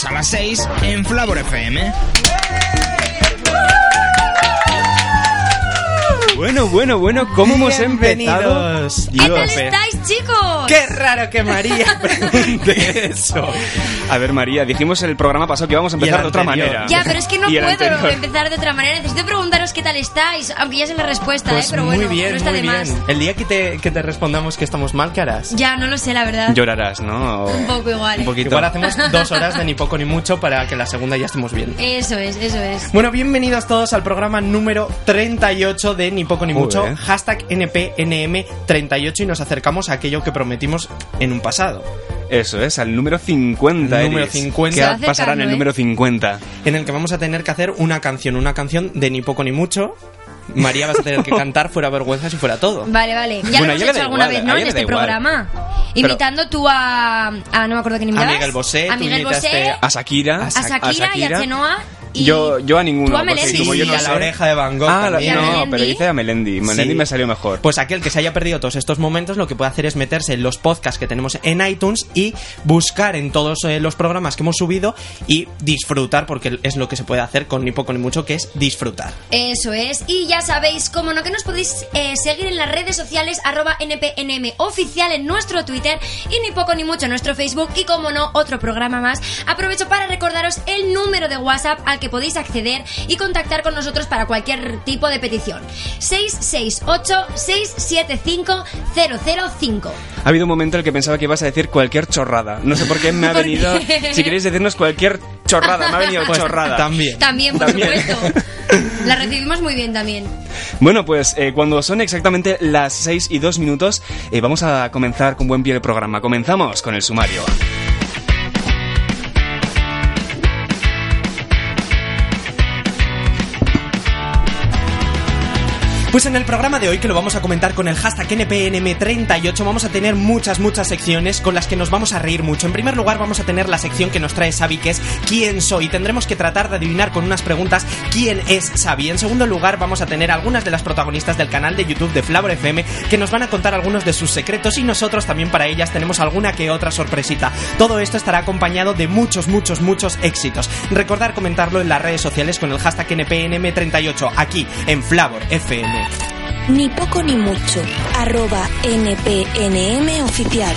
domingos a las 6 en Flavor FM. Bueno, bueno, bueno, ¿cómo hemos empezado? Bienvenidos. ¿Qué tal estáis, chicos? Qué raro que María pregunte eso. A ver, María, dijimos el programa pasado que íbamos a empezar de otra manera. Ya, pero es que no puedo anterior. empezar de otra manera. Necesito preguntaros qué tal estáis, aunque ya sé la respuesta, ¿eh? Pues Pero bueno, muy bien, no está muy de bien. más. El día que te, que te respondamos que estamos mal, ¿qué harás? Ya, no lo sé, la verdad. Llorarás, ¿no? O- Un poco igual. Un ¿eh? poquito. Igual hacemos dos horas de ni poco ni mucho para que la segunda ya estemos bien. Eso es, eso es. Bueno, bienvenidos todos al programa número 38 de Ni Poco Ni. Mucho, hashtag NPNM38 y nos acercamos a aquello que prometimos en un pasado, Eso es, al número 50. El número Eris. 50. ¿Qué Se va pasará en el número 50? en el que vamos a tener que hacer una canción, una canción de Ni Poco Ni Mucho. María vas a tener que cantar fuera vergüenza si fuera todo. Vale, vale. Ya Bueno, lo a hemos hecho alguna igual, vez, a ¿no? En este programa. Imitando tú a... a... No me acuerdo quién A imitabas. Miguel Bosé, A Miguel Bosé, A Shakira. a Shakira y a Chenoa. Y... Yo, yo a ninguno. Tú a Melendi. como yo y no a sé- la oreja de Van Gogh Ah, la- también. ¿Y a no, pero hice a Melendi. Melendi Sí. me salió mejor. Pues aquel que se haya perdido todos estos momentos, lo que puede hacer es meterse en los podcasts que tenemos en iTunes y buscar en todos eh, los programas que hemos subido y disfrutar, porque es lo que se puede hacer con ni poco ni mucho, que es disfrutar. Eso es, y ya sabéis, como no, que nos podéis eh, seguir en las redes sociales, arroba NPNM oficial en nuestro Twitter y ni poco ni mucho en nuestro Facebook y como no, otro programa más. Aprovecho para recordaros el número de WhatsApp al que podéis acceder y contactar con nosotros para cualquier tipo de petición. 668-675-005. Ha habido un momento en el que pensaba que ibas a decir cualquier chorrada. No sé por qué me ha ¿Por venido. qué? Si queréis decirnos cualquier chorrada, me ha venido Pues chorrada. También. También, por También. supuesto. La recibimos muy bien también. Bueno, pues eh, cuando son exactamente las 6 y 2 minutos, eh, vamos a comenzar con buen pie el programa. Comenzamos con el sumario. Pues en el programa de hoy, que lo vamos a comentar con el hashtag NPNM38, vamos a tener muchas, muchas secciones con las que nos vamos a reír mucho. En primer lugar, vamos a tener la sección que nos trae Xavi, que es ¿Quién soy? Tendremos que tratar de adivinar con unas preguntas quién es Xavi. En segundo lugar, vamos a tener algunas de las protagonistas del canal de YouTube de Flavor FM que nos van a contar algunos de sus secretos y nosotros también para ellas tenemos alguna que otra sorpresita. Todo esto estará acompañado de muchos, muchos, muchos éxitos. Recordar comentarlo en las redes sociales con el hashtag NPNM38 aquí en Flavor FM. Ni poco ni mucho. Arroba NPNM oficial.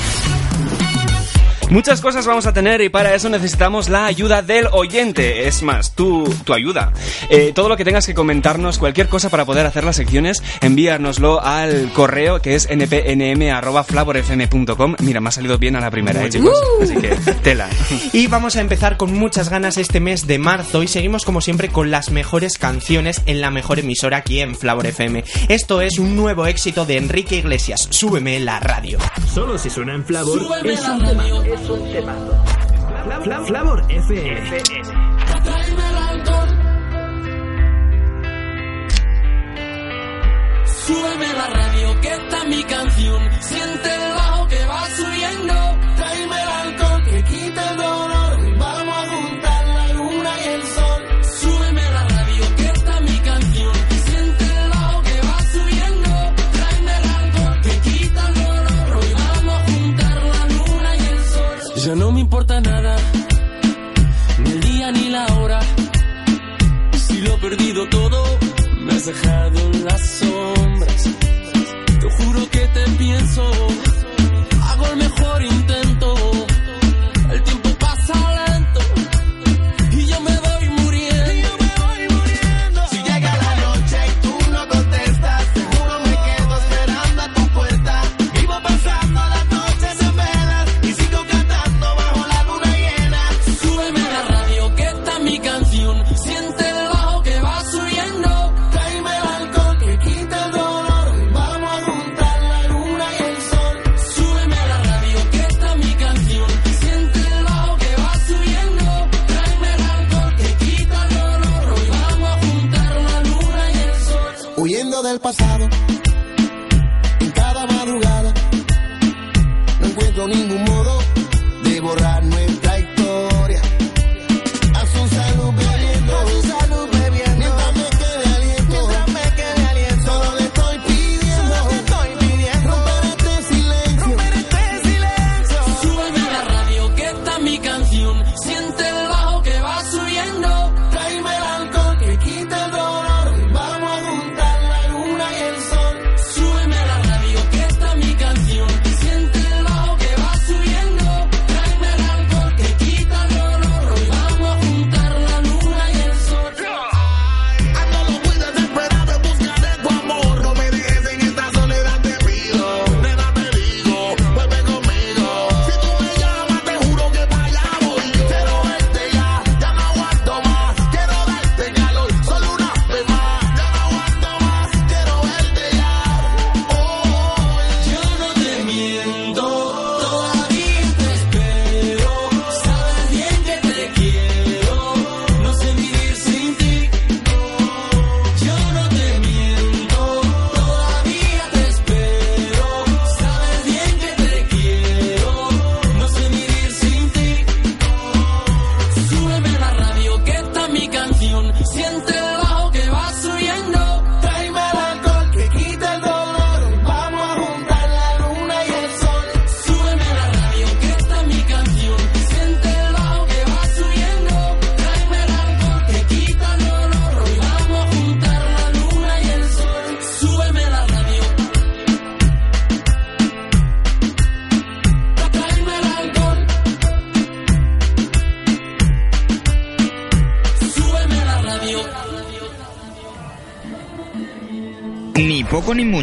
Muchas cosas vamos a tener y para eso necesitamos la ayuda del oyente. Es más, tu, tu ayuda. Eh, todo lo que tengas que comentarnos, cualquier cosa para poder hacer las secciones, envíanoslo al correo que es npnm.flavorfm.com. Mira, me ha salido bien a la primera, eh, chicos. Así que, tela. Y vamos a empezar con muchas ganas este mes de marzo y seguimos como siempre con las mejores canciones en la mejor emisora aquí en Flavor FM. Esto es un nuevo éxito de Enrique Iglesias, Súbeme la radio. Solo si suena en Flavor es un tema. Es un tema. Fla- Flavor FM. Súbeme la radio, que está mi canción. Me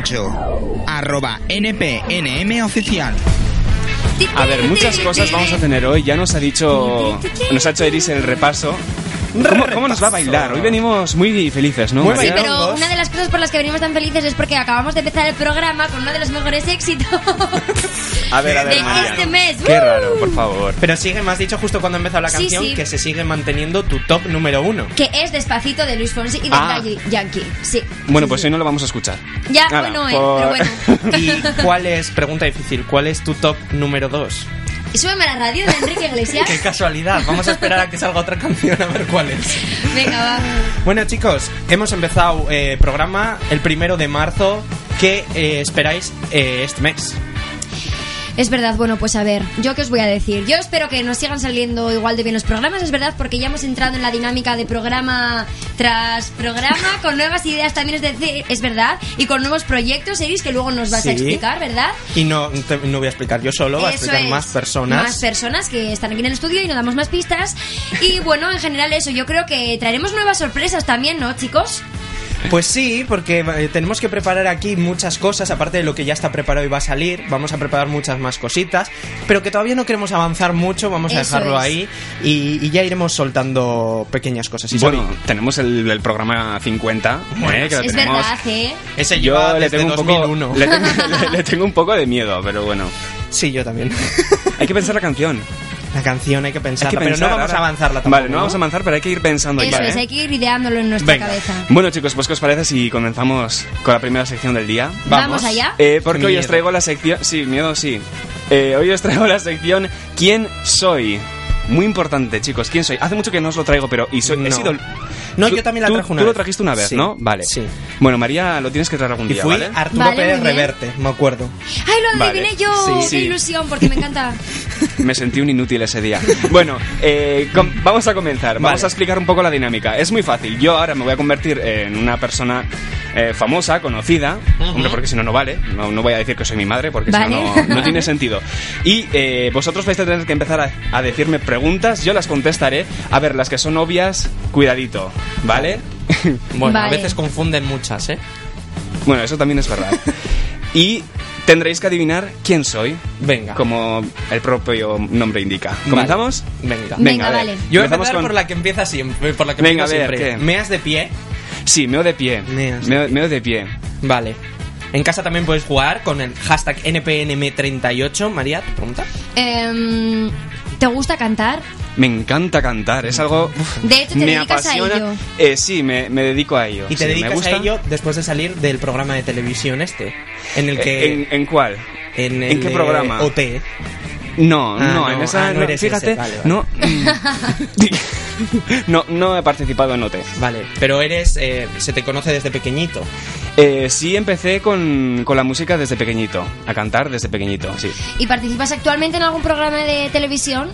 mucho. Arroba NPNM oficial. A ver, muchas cosas vamos a tener hoy. Ya nos ha dicho, nos ha hecho Eris el repaso. ¿Cómo, cómo nos va a bailar? Hoy venimos muy felices, ¿no? Muy? Sí, pero una de las cosas por las que venimos tan felices es porque acabamos de empezar el programa con uno de los mejores éxitos A ver, a ver, de María. este mes. Qué ¡Uh! raro, por favor. Pero sigue, me has dicho justo cuando ha empezado la Sí, canción sí. que se sigue manteniendo tu top número uno. Que es Despacito de Luis Fonsi y de Ah. Daddy Yankee. Sí. Bueno, Sí, pues sí. hoy no lo vamos a escuchar. Ya, Nada, bueno, eh, por- pero bueno. ¿Y cuál es, pregunta difícil, cuál es tu top número dos? Y súbeme a la radio de Enrique Iglesias. Qué casualidad, vamos a esperar a que salga otra canción a ver cuál es. Venga, va. Bueno chicos, hemos empezado eh, programa el primero de marzo. ¿Qué eh, esperáis eh, este mes? Es verdad, bueno, pues a ver, yo qué os voy a decir. Yo espero que nos sigan saliendo igual de bien los programas, es verdad, porque ya hemos entrado en la dinámica de programa tras programa, con nuevas ideas también, es decir, es verdad, y con nuevos proyectos, Eris, que luego nos vas Sí. a explicar, ¿verdad? Y no, te- no voy a explicar yo solo, va a explicar es. más personas. Más personas que están aquí en el estudio y nos damos más pistas. Y bueno, en general eso, yo creo que traeremos nuevas sorpresas también, ¿no, chicos? Pues sí, porque eh, tenemos que preparar aquí muchas cosas, aparte de lo que ya está preparado y va a salir, vamos a preparar muchas más cositas, pero que todavía no queremos avanzar mucho, vamos a Eso dejarlo es. ahí y, y ya iremos soltando pequeñas cosas. Y Bueno, tenemos el, el programa 50, ¿eh? que lo es tenemos. verdad, ¿eh? ese lleva Yo le desde tengo, un poco, 2001. le, tengo, le- le tengo un poco de miedo, pero bueno. Sí, yo también. Hay que pensar la canción. La canción hay que Hay pensarla, que pero pensar no vamos ahora. a avanzarla tampoco. Vale, no vamos a avanzar, pero hay que ir pensando Eso ya, es, ¿eh? hay que ir ideándolo en nuestra Venga. cabeza. Bueno chicos, pues ¿qué os parece si comenzamos con la primera sección del día? Vamos allá. Eh, porque hoy os traigo la sección... Sí, miedo sí. Eh, hoy os traigo la sección ¿Quién soy? Muy importante, chicos. ¿Quién soy? Hace mucho que no os lo traigo, pero... Y soy, he sido... No, yo también la tú- traje una Tú lo vez. trajiste una vez, Sí, ¿no? Vale. sí. Bueno, María, lo tienes que traer algún Y día, fui ¿vale? Arturo Vale, Pérez. Reverte, me acuerdo. ¡Ay, lo Vale. adiviné yo! Sí, ¡Qué sí. ilusión! Porque me encanta. Me sentí un inútil ese día. Bueno, eh, com- vamos a comenzar. Vamos Vale. a explicar un poco la dinámica. Es muy fácil. Yo ahora me voy a convertir en una persona eh, famosa, conocida. Hombre, porque si no, no vale. No, no voy a decir que soy mi madre, porque Vale. si no, no, no tiene sentido. Y eh, vosotros vais a tener que empezar a, a decirme preguntas. Yo las contestaré. A ver, las que son obvias, cuidadito. ¿Vale? Bueno, a veces confunden muchas, ¿eh? bueno, eso también es verdad. Y tendréis que adivinar quién soy. Venga. Como el propio nombre indica. ¿Comenzamos? Venga. Venga, a ver. vale. Yo voy a Empezamos empezar con- por la que empieza siempre, por la que Venga, a ver, siempre. ¿qué? Meas de pie. Sí, meo de pie. Meas. Meo, meo de pie. Vale. En casa también puedes jugar con el hashtag NPNM38. María, ¿te pregunta? Em, ¿Te gusta cantar? Me encanta cantar, es algo... De hecho, te me dedicas a apasiona. ello. Eh, sí, me, me dedico a ello. Y te Sí, me dedicas gusta. a ello después de salir del programa de televisión este. En el que... ¿En, en cuál? en, ¿en el, qué programa? OT. No, Ah, no, no, en esa... ah, no no, eres fíjate, ese, vale, vale. no... no, no he participado en OT. Vale, pero eres... eh, se te conoce desde pequeñito. Eh, sí, empecé con, con la música desde pequeñito, a cantar desde pequeñito, sí. ¿Y participas actualmente en algún programa de televisión?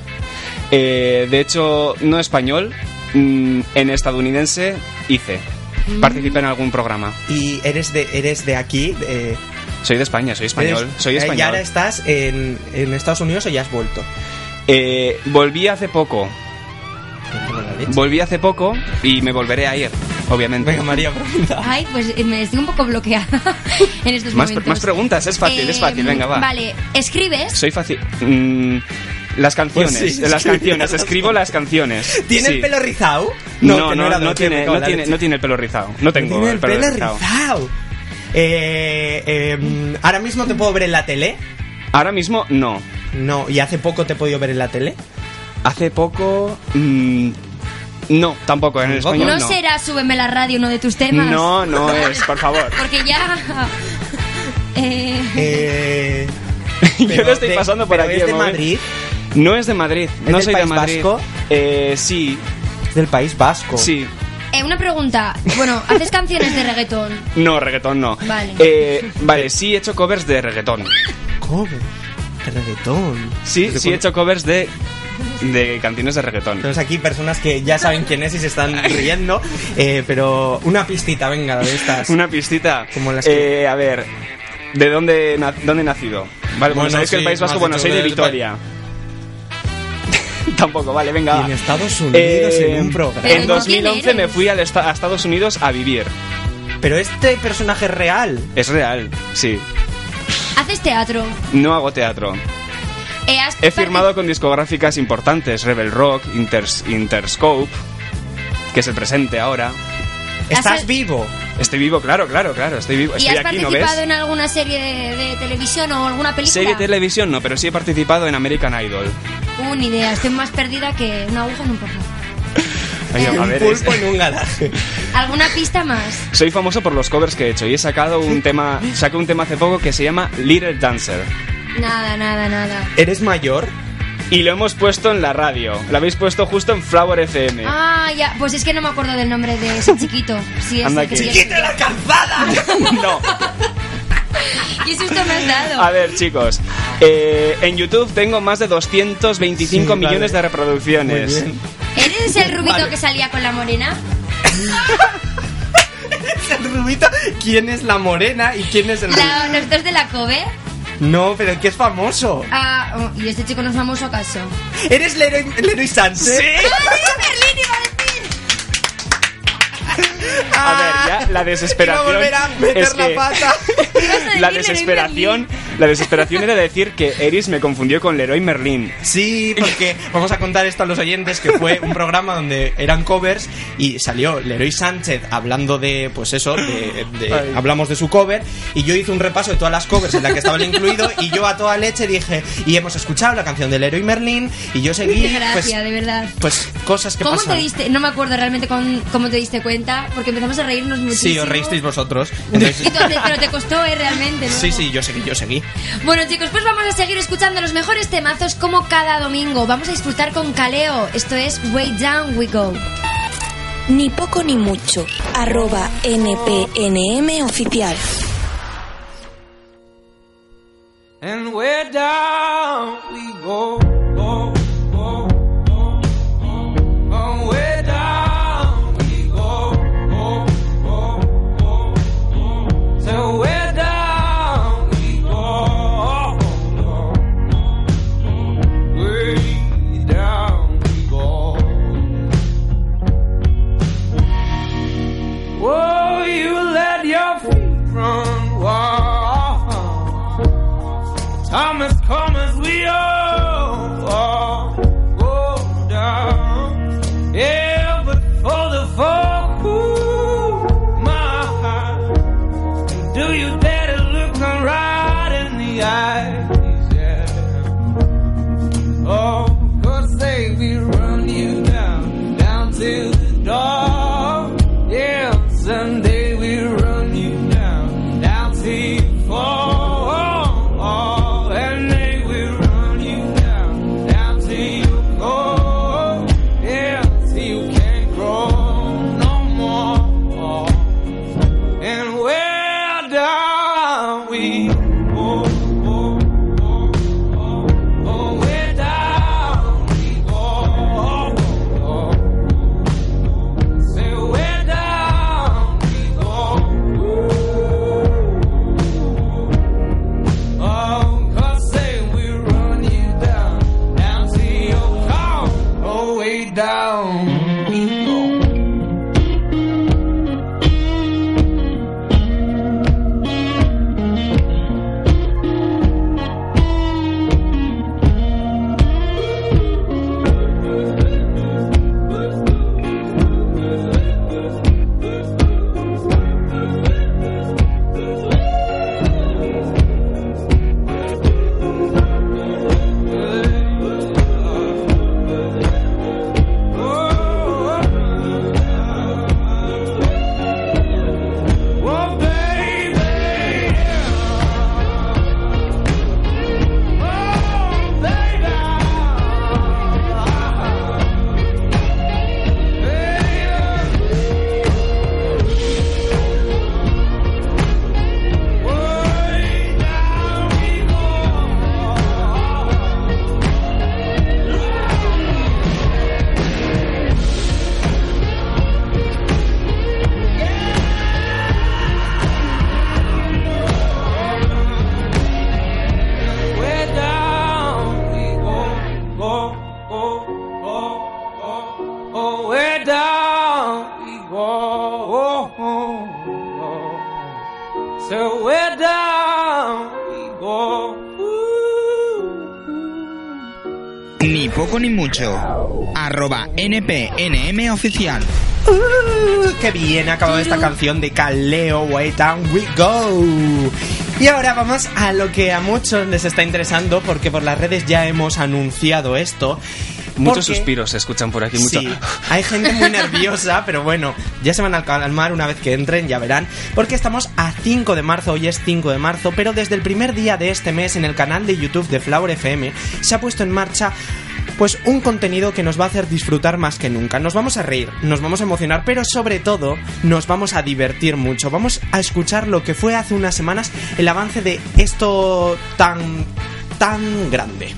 Eh, de hecho, no español, mm, en estadounidense hice. Mm. Participé en algún programa. Y eres de, eres de aquí... eh, Soy de España, soy español. eres- soy eh, español. ¿Y ahora estás en, en Estados Unidos o ya has vuelto? Eh, volví hace poco. Volví hace poco y me volveré a ir, obviamente. Venga, María, pregunta. Ay, pues eh, me estoy un poco bloqueada en estos Más, momentos. más preguntas, es fácil, es fácil, Em, venga, va. Vale, ¿escribes? Soy fácil. Mm, las canciones, Pues sí, las canciones, escribo las canciones. ¿Tiene Sí. el pelo rizado? No, que no, era no, de que me tiene, no, tiene, no tiene el pelo rizado. No tengo Tiene el pelo, rizado. rizado. Eh, eh, Ahora mismo te puedo ver en la tele. Ahora mismo no. No, y hace poco te he podido ver en la tele. Hace poco. mm, no, tampoco. En el español no, no. será Súbeme la radio uno de tus temas. No, no es, por favor. Porque ya. Eh, Eh, Yo lo estoy de- pasando por pero aquí. ¿Es de de momento. Madrid? No es de Madrid. ¿Es no del soy de País Madrid. Vasco? Eh, sí, Es del País Vasco. sí. eh, una pregunta. Bueno, ¿haces canciones de reggaetón? No, reggaetón no. Vale. Eh, vale, sí he hecho covers de reggaetón. Cover. De reggaetón. Sí, ¿Desde sí he hecho covers de, de canciones de reggaetón. Tenemos aquí personas que ya saben quién es y se están riendo. eh, pero una pistita, venga, de estas. Una pistita. Como las que- Eh, a ver, ¿de dónde, na- dónde he nacido? Vale, bueno, Bueno, sabéis que el País Vasco, bueno, soy de Vitoria. Tampoco, vale, venga. Y en Estados Unidos en un programa. En Pero, 2011 ¿quién me fui al a Estados Unidos a vivir. Pero este personaje es real. Es real, sí. Haces teatro. No hago teatro. Eh, He firmado con discográficas importantes, Rebel Rock, Inters- Interscope, que es el presente ahora. ¿Estás vivo? Estoy vivo, claro, claro, claro. Estoy vivo. ¿Y Estoy has aquí, ¿no participado ves? en alguna serie de, de televisión o alguna película? Serie de televisión no, pero sí he participado en American Idol. Uh, ni idea, estoy más perdida que una aguja en un a ver, pulpo es- en un garaje. ¿Alguna pista más? Soy famoso por los covers que he hecho y he sacado un tema, saqué un tema hace poco que se llama Little Dancer Nada, nada, nada. ¿Eres mayor? Y lo hemos puesto en la radio. Lo habéis puesto justo en Flower FM. Ah, ya, pues es que no me acuerdo del nombre de ese chiquito. Sí, ese Anda que sí, ¡Quita la calzada! no. ¿Qué susto me has dado? A ver, chicos, eh, en YouTube tengo más de 225 Sí, millones vale. de reproducciones. Muy bien. ¿Eres el rubito Vale. que salía con la morena? El rubito, ¿quién es la morena y quién es el La, ¿Los dos de la cover? No, pero el que es famoso. Ah, oh, ¿y este chico no es famoso acaso? ¿Eres Leroy, Leroy Sánchez? A ver, ya la desesperación. Iba a volver a meter es la que pata. la desesperación, la desesperación era decir que Eris me confundió con Leroy Merlin. Sí, porque vamos a contar esto a los oyentes que fue un programa donde eran covers y salió Leroy Sánchez hablando de, pues eso, de, de- Ay. hablamos de su cover y yo hice un repaso de todas las covers en las que estaba él incluido y yo a toda leche dije, y hemos escuchado la canción de Leroy Merlin y yo seguí, Qué gracia, pues, de verdad. pues cosas que ¿Cómo pasan. te diste? No me acuerdo realmente con- cómo te diste cuenta, porque empezamos a reírnos muchísimo. Sí, os reísteis vosotros. Entonces- tú- pero te costó, ¿eh? Realmente, ¿no? sí, sí, yo seguí, yo seguí. Bueno, chicos, pues vamos a seguir escuchando los mejores temazos como cada domingo. Vamos a disfrutar con Caleo. Esto es Way Down We Go. Ni poco ni mucho. Arroba NPNM oficial. And we're down we go, go. So we're down we go. Poco ni mucho. Arroba NPNM oficial. Uh, ¡Qué bien ha acabado esta canción de Caleo, Way Down We Go! Y ahora vamos a lo que a muchos les está interesando, porque por las redes ya hemos anunciado esto. Muchos Porque- suspiros se escuchan por aquí, mucho. Sí, hay gente muy nerviosa, pero bueno, ya se van a calmar una vez que entren, ya verán. Porque estamos a 5 de marzo, hoy es 5 de marzo, pero desde el primer día de este mes en el canal de YouTube de Flower FM se ha puesto en marcha pues un contenido que nos va a hacer disfrutar más que nunca. Nos vamos a reír, nos vamos a emocionar, pero sobre todo nos vamos a divertir mucho. Vamos a escuchar lo que fue hace unas semanas el avance de esto tan tan grande.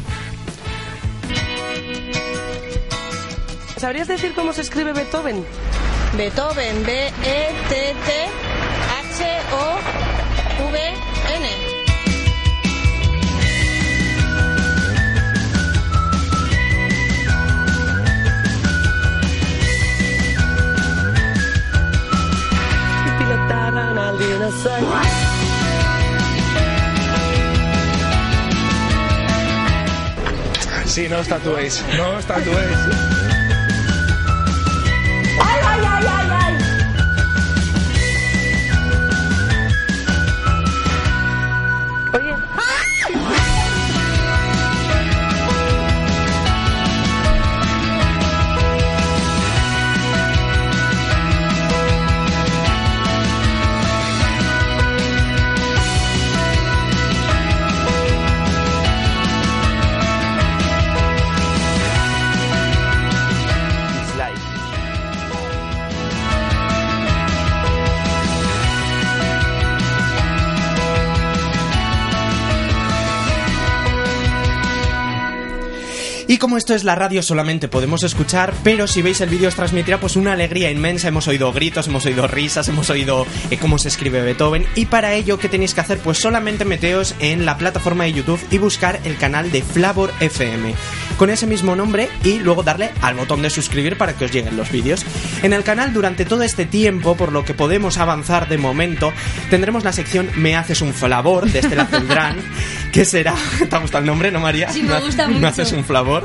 ¿Sabrías decir cómo se escribe Beethoven? Beethoven, E B-E-T-T-H-O-V-N. Sí, no os tatuéis. No os tatuéis. Como esto es la radio, solamente podemos escuchar, pero si veis el vídeo os transmitirá pues una alegría inmensa. Hemos oído gritos, hemos oído risas, hemos oído eh, cómo se escribe Beethoven. Y para ello, ¿qué tenéis que hacer? Pues solamente meteos en la plataforma de YouTube y buscar el canal de Flavor FM con ese mismo nombre y luego darle al botón de suscribir para que os lleguen los vídeos. En el canal durante todo este tiempo, por lo que podemos avanzar de momento, tendremos la sección Me haces un favor de Estela Celdrán, que será... ¿Te ha gustado el nombre, no María? Sí, me gusta Me mucho. haces un favor.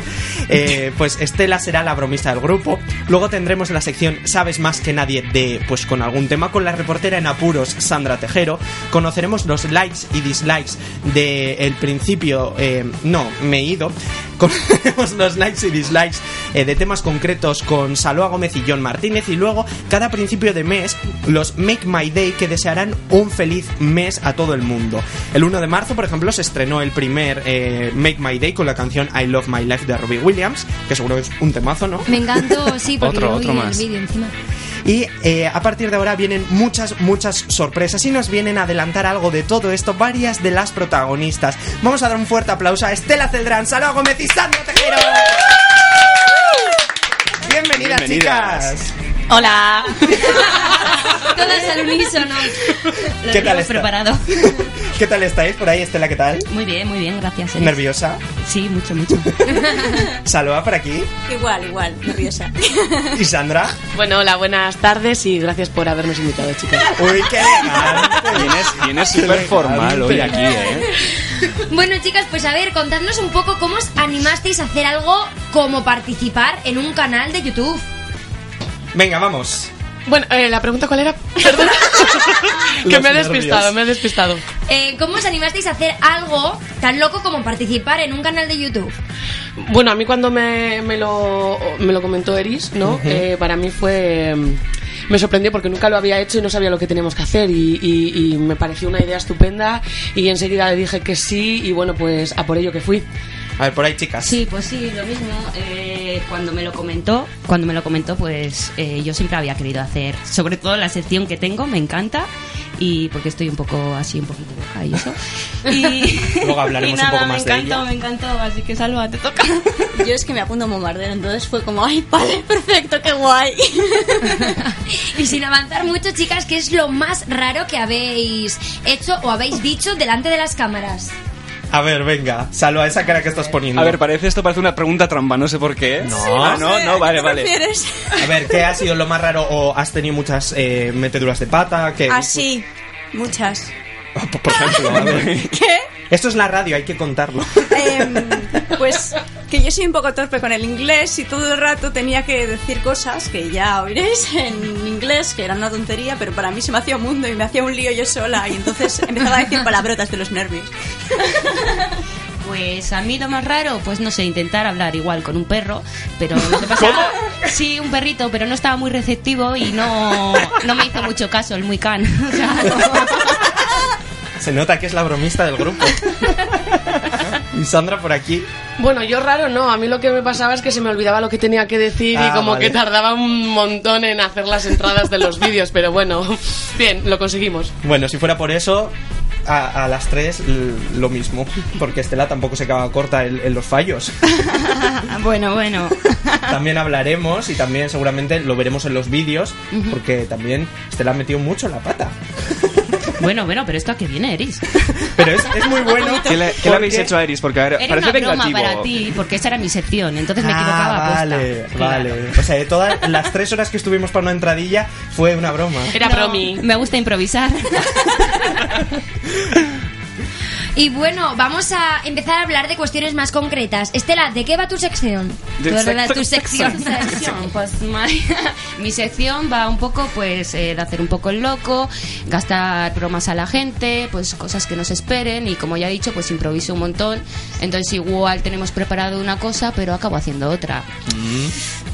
Eh, pues Estela será la bromista del grupo. Luego tendremos la sección Sabes más que nadie de, pues con algún tema, con la reportera en apuros Sandra Tejero. Conoceremos los likes y dislikes de el principio, eh, no, me he ido. Conoceremos los likes y dislikes eh, de temas concretos con Saloa Gómez y John Martínez. Y luego, cada principio de mes, los Make My Day que desearán un feliz mes a todo el mundo. El 1 de marzo, por ejemplo, se estrenó el primer Make My Day con la canción I Love My Life de Robbie Williams, que seguro es un temazo, ¿no? Me encantó, sí, porque Otro, otro vi más. el vídeo encima. Y eh, a partir de ahora vienen muchas, muchas sorpresas y nos vienen a adelantar algo de todo esto varias de las protagonistas. Vamos a dar un fuerte aplauso a Estela Celdrán, Saloa Gómez y Sandra Tejero. Bienvenidas, Bienvenidas. chicas. Hola. Todas al unísono. Lo ¿Qué tal está? preparado. ¿Qué tal estáis por ahí, Estela? ¿Qué tal? Muy bien, muy bien, gracias. Eres. ¿Nerviosa? Sí, mucho, mucho. Saloa por aquí. Igual, igual, nerviosa. ¿Y Sandra? Bueno, hola, buenas tardes y gracias por habernos invitado, chicas. Uy, qué elegante. Vienes, vienes súper formal hoy aquí, ¿eh? Bueno, chicas, pues a ver, contadnos un poco cómo os animasteis a hacer algo como participar en un canal de YouTube. Venga, vamos. Bueno, eh, la pregunta cuál era? Perdona. que me he despistado, me he despistado. Eh, ¿Cómo os animasteis a hacer algo tan loco como participar en un canal de YouTube? Bueno, a mí cuando me, me lo, me lo comentó Eris, ¿no? Eh, para mí fue... mm, Me sorprendió porque nunca lo había hecho y no sabía lo que teníamos que hacer y, y- y me pareció una idea estupenda y enseguida le dije que sí y bueno, pues a por ello que fui. A ver, por ahí, chicas. Sí, pues sí, lo mismo. Eh, cuando me lo comentó, cuando me lo comentó, pues eh, yo siempre había querido hacer, sobre todo la sección que tengo, me encanta y porque estoy un poco así, un poquito loca y eso. Y, Luego hablaremos y nada, un poco más me de encantó, ella. me encantó, así que Salva, te toca. Yo es que me apunto a bombardero, entonces fue como, ay, vale, perfecto, qué guay. Y sin avanzar mucho, chicas, ¿qué es lo más raro que habéis hecho o habéis dicho delante de las cámaras? A ver, venga, Salva, esa cara que estás poniendo. A ver, parece esto parece una pregunta trampa, no sé por qué. No. Ah, no, no, vale, vale. A ver, ¿qué ha sido lo más raro? ¿O has tenido muchas eh, meteduras de pata? ¿Qué? Ah, sí, muchas. Por ejemplo, a ver. ¿Qué? Esto es la radio, hay que contarlo. Em, pues que yo soy un poco torpe con el inglés y todo el rato tenía que decir cosas que ya oiréis en inglés, que eran una tontería, pero para mí se me hacía un mundo y me hacía un lío yo sola y entonces empezaba a decir palabrotas de los nervios. Pues a mí lo más raro, pues no sé, intentar hablar igual con un perro, pero lo que pasa sí, un perrito, pero no estaba muy receptivo y no, no me hizo mucho caso el muy can. O sea, Se nota que es la bromista del grupo. y Sandra por aquí. Bueno, yo raro no, a mí lo que me pasaba es que se me olvidaba lo que tenía que decir y Ah, como vale. que tardaba un montón en hacer las entradas de los vídeos, pero bueno, bien, lo conseguimos. Bueno, si fuera por eso, a, a las tres lo mismo. Porque Estela tampoco se quedaba corta en, en los fallos. bueno, bueno. También hablaremos y también seguramente lo veremos en los vídeos. Porque también Estela ha metido mucho la pata. Bueno, bueno, pero esto a qué viene, Eris. Pero es, es muy bueno. ¿Qué le, qué le habéis hecho a Eris? Porque a ver, Era parece una broma vengativo. para ti, porque esa era mi sección, entonces me Ah, equivocaba aposta. vale, Claro. vale. O sea, de todas las tres horas que estuvimos para una entradilla fue una broma. Era No, bromi. Me gusta improvisar. Y bueno, vamos a empezar a hablar de cuestiones más concretas. Estela, ¿de qué va tu sección? De Tu- tu sección. sección, pues mi sección va un poco pues eh, de hacer un poco el loco, gastar bromas a la gente, pues cosas que nos esperen y como ya he dicho pues improviso un montón, entonces igual tenemos preparado una cosa pero acabo haciendo otra.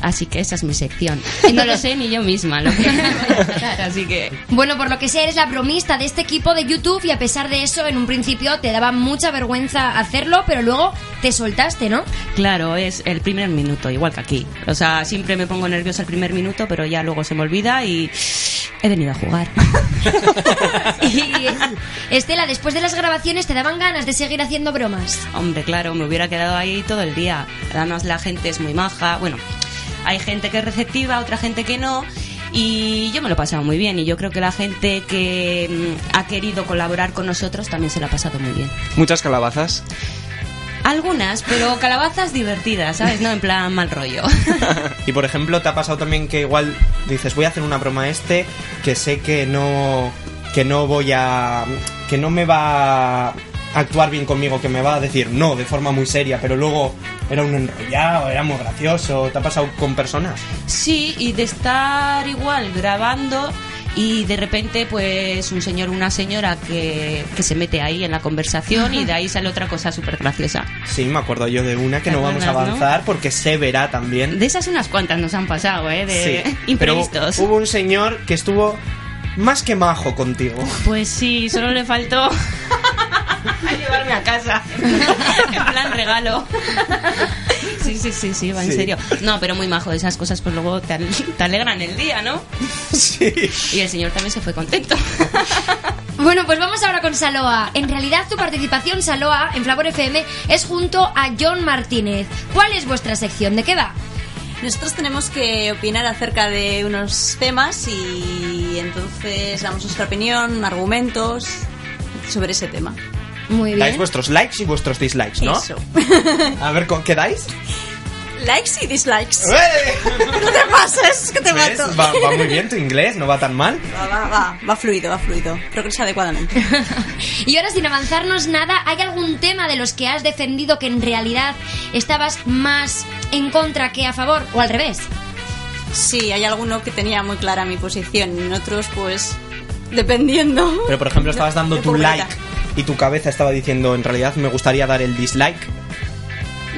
Así que esa es mi sección. Y no lo sé ni yo misma lo que voy a hacer, así que Bueno, por lo que sé, eres la bromista de este equipo de YouTube y a pesar de eso, en un principio te daba mucha vergüenza hacerlo, pero luego te soltaste, ¿no? Claro, es el primer minuto, igual que aquí. O sea, siempre me pongo nerviosa el primer minuto, pero ya luego se me olvida y he venido a jugar. Y Estela, después de las grabaciones, ¿te daban ganas de seguir haciendo bromas? Hombre, claro, me hubiera quedado ahí todo el día. Además, la gente es muy maja. Bueno, hay gente que es receptiva, otra gente que no. Y yo me lo he pasado muy bien. Y yo creo que la gente que mm, ha querido colaborar con nosotros también se lo ha pasado muy bien. Muchas calabazas. Algunas, pero calabazas divertidas, ¿sabes? No en plan mal rollo. Y por ejemplo, ¿te ha pasado también que igual dices, voy a hacer una broma a este, que sé que no. que no voy a. que no me va actuar bien conmigo, que me va a decir no de forma muy seria, pero luego era un enrollado, era muy gracioso. ¿Te ha pasado con personas? Sí, y de estar igual grabando y de repente pues un señor una señora que, que se mete ahí en la conversación y de ahí sale otra cosa súper graciosa. Sí, me acuerdo yo de una que ¿Te no vamos a no? avanzar porque se verá también. De esas unas cuantas nos han pasado, ¿eh? De Sí, imprevistos. Pero hubo un señor que estuvo más que majo contigo. Pues sí, solo le faltó llevarme a casa. en plan regalo. Sí, sí, sí, sí, va en Sí. serio. No, pero muy majo, esas cosas pues luego te, al- te alegran el día, ¿no? Sí. Y el señor también se fue contento. Bueno, pues vamos ahora con Saloa. En realidad, tu participación, Saloa, en Flavor FM es junto a John Martínez. ¿Cuál es vuestra sección? ¿De qué va? Nosotros tenemos que opinar acerca de unos temas y entonces damos nuestra opinión, argumentos sobre ese tema. Muy Dais vuestros likes y vuestros dislikes, ¿no? Eso. A ver, ¿con qué dais? Likes y dislikes. ¡Eh! No te pases, que te ¿Ves? mato. Va, va muy bien tu inglés, no va tan mal. Va, va, va, va fluido, va fluido. Progresa adecuadamente. Y ahora, sin avanzarnos nada, ¿hay algún tema de los que has defendido que en realidad estabas más en contra que a favor? ¿O al revés? Sí, hay alguno que tenía muy clara mi posición y en otros, pues, dependiendo. Pero por ejemplo, estabas dando De tu like y tu cabeza estaba diciendo, en realidad me gustaría dar el dislike.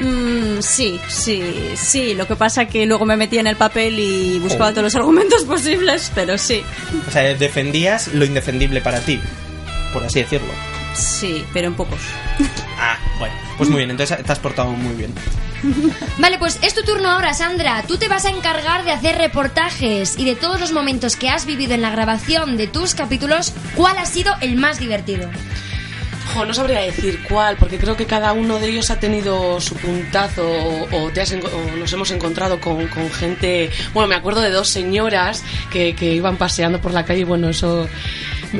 Mm, sí, sí, sí. Lo que pasa que luego me metía en el papel y buscaba Oh. todos los argumentos posibles, pero sí. O sea, defendías lo indefendible para ti, por así decirlo. Sí, pero en pocos. Ah, bueno, pues muy bien, entonces te has portado muy bien. Vale, pues es tu turno ahora, Sandra. Tú te vas a encargar de hacer reportajes y de todos los momentos que has vivido en la grabación de tus capítulos, ¿cuál ha sido el más divertido? Jo, no sabría decir cuál, porque creo que cada uno de ellos ha tenido su puntazo o, o te has o nos hemos encontrado con, con gente... Bueno, me acuerdo de dos señoras que, que iban paseando por la calle y bueno, eso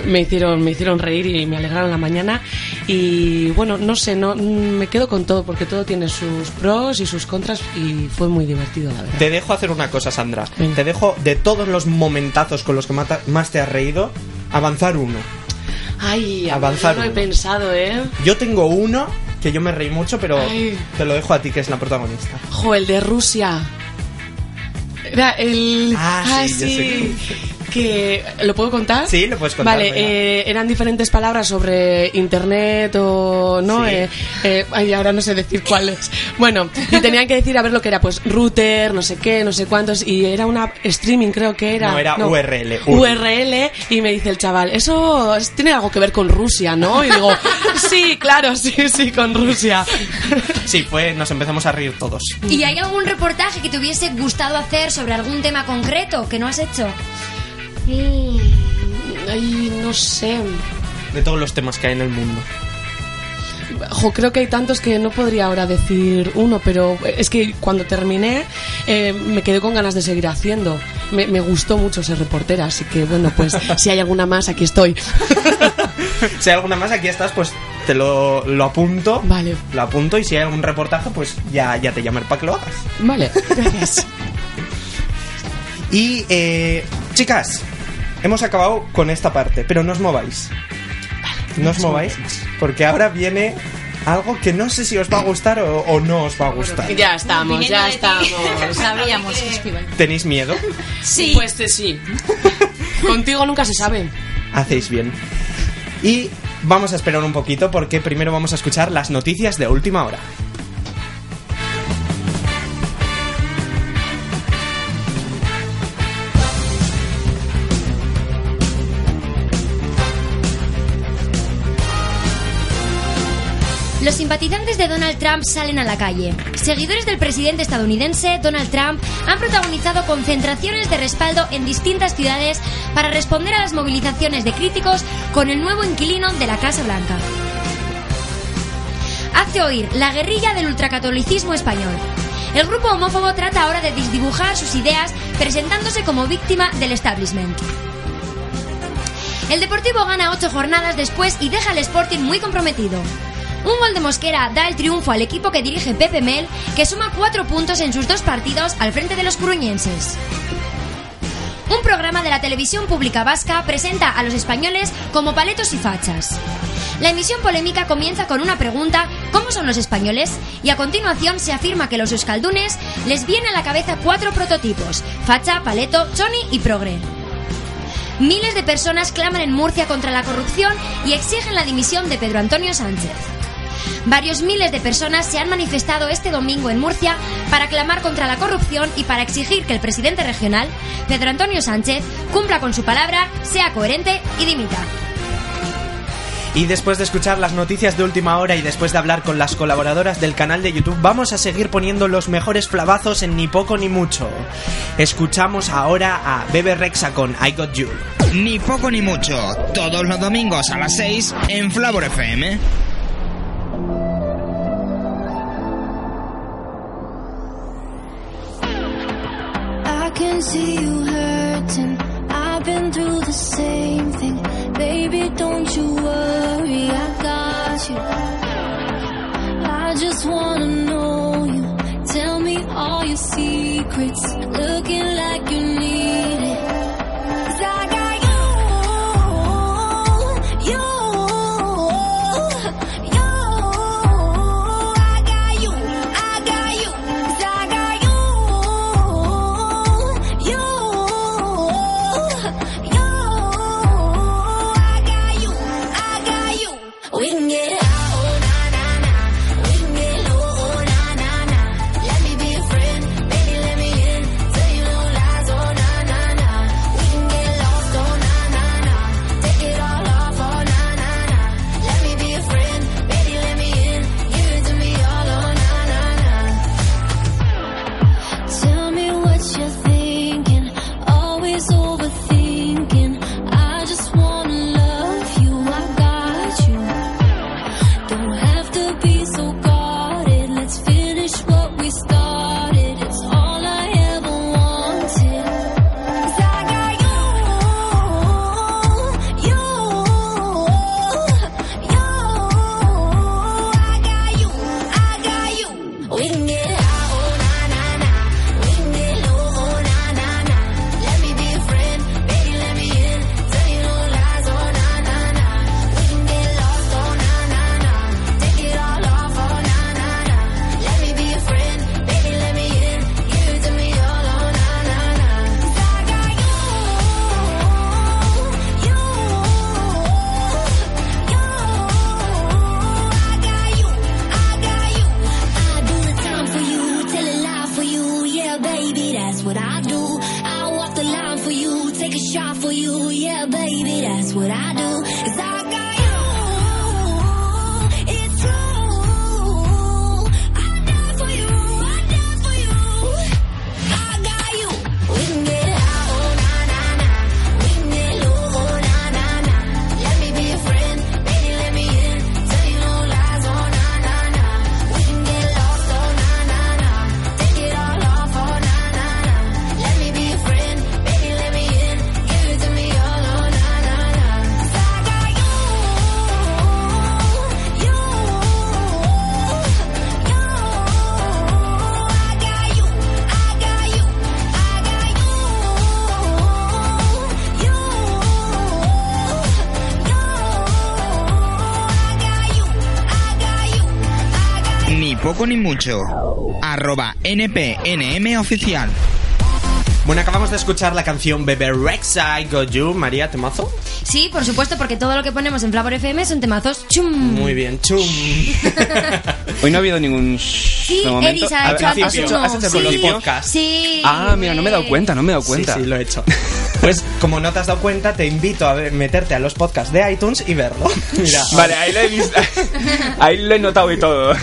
me hicieron, me hicieron reír y me alegraron la mañana. Y bueno, no sé, no, me quedo con todo porque todo tiene sus pros y sus contras y fue muy divertido, la verdad. Te dejo hacer una cosa, Sandra. Te dejo de todos los momentazos con los que más te has reído, avanzar uno. Ay, Avanzar no he pensado, ¿eh? Yo tengo uno que yo me reí mucho, pero Ay. te lo dejo a ti, que es la protagonista. Jo, el de Rusia. Era el. Ah, sí, yo sé Que. ¿Lo puedo contar? Sí, lo puedes contar, Vale, eh, eran diferentes palabras sobre internet o. ¿No? Sí. Eh, eh, ay, ahora no sé decir cuáles. Bueno, y tenían que decir a ver lo que era, pues router, no sé qué, no sé cuántos. Y era una streaming, creo que era. No, era URL. URL. Y me dice el chaval, eso es- tiene algo que ver con Rusia, ¿no? Y digo, sí, claro, sí, sí, con Rusia. Sí, fue, nos empezamos a reír todos. ¿Y hay algún reportaje que te hubiese gustado hacer sobre algún tema concreto que no has hecho? Mm, Ay, no sé. De todos los temas que hay en el mundo. Jo, creo que hay tantos que no podría ahora decir uno, pero es que cuando terminé eh, me quedé con ganas de seguir haciendo. Me, me gustó mucho ser reportera, así que bueno, pues si hay alguna más, aquí estoy. Si hay alguna más, aquí estás, pues te lo, lo apunto. Vale. Lo apunto y si hay algún reportaje, pues ya, ya te llamaré para que lo hagas. Vale, gracias. Y, eh, chicas, hemos acabado con esta parte, pero no os mováis. No os mováis, porque ahora viene algo que no sé si os va a gustar o, o no os va a gustar. Ya estamos, ya estamos. Sabíamos que esto iba a- ¿Tenéis miedo? Sí. Pues sí. Contigo nunca se sabe. Hacéis bien. Y vamos a esperar un poquito porque primero vamos a escuchar las noticias de última hora. Los simpatizantes de Donald Trump salen a la calle. Seguidores del presidente estadounidense, Donald Trump, han protagonizado concentraciones de respaldo en distintas ciudades para responder a las movilizaciones de críticos con el nuevo inquilino de la Casa Blanca. Hace oír la guerrilla del ultracatolicismo español. El grupo homófobo trata ahora de desdibujar sus ideas presentándose como víctima del establishment. El Deportivo gana ocho jornadas después y deja al Sporting muy comprometido. Un gol de Mosquera da el triunfo al equipo que dirige Pepe Mel, que suma cuatro puntos en sus dos partidos al frente de los coruñenses. Un programa de la televisión pública vasca presenta a los españoles como paletos y fachas. La emisión polémica comienza con una pregunta ¿cómo son los españoles? Y a continuación se afirma que los euskaldunes les viene a la cabeza cuatro prototipos, facha, paleto, choni y progre. Miles de personas claman en Murcia contra la corrupción y exigen la dimisión de Pedro Antonio Sánchez. Varios miles de personas se han manifestado este domingo en Murcia para clamar contra la corrupción y para exigir que el presidente regional, Pedro Antonio Sánchez, cumpla con su palabra, sea coherente y dimita. Y después de escuchar las noticias de última hora y después de hablar con las colaboradoras del canal de YouTube, vamos a seguir poniendo los mejores flavazos en ni poco ni mucho. Escuchamos ahora a Bebe Rexa con I Got You. Ni poco ni mucho. Todos los domingos a las 6 en Flavor FM. See you hurting. I've been through the same thing. Baby, don't you worry, I got you. I just wanna know you. Tell me all your secrets. wing it. Arroba NPNM oficial. Bueno, acabamos de escuchar la canción Bebe Rex I Got You, María Temazo. Sí, por supuesto, porque todo lo que ponemos en Flavor FM son temazos chum. Muy bien, chum. Hoy no ha habido ningún... Sí. Eris ha A- hecho ¿has antes hecho- has hecho Sí. con los podcasts? Sí. Ah, mira, no me he dado cuenta, no me he dado cuenta. Sí, sí, lo he hecho. Pues como no te has dado cuenta, te invito a ver- meterte a los podcasts de iTunes y verlo. Mira. Vale, ahí lo he visto. ahí lo he notado y todo.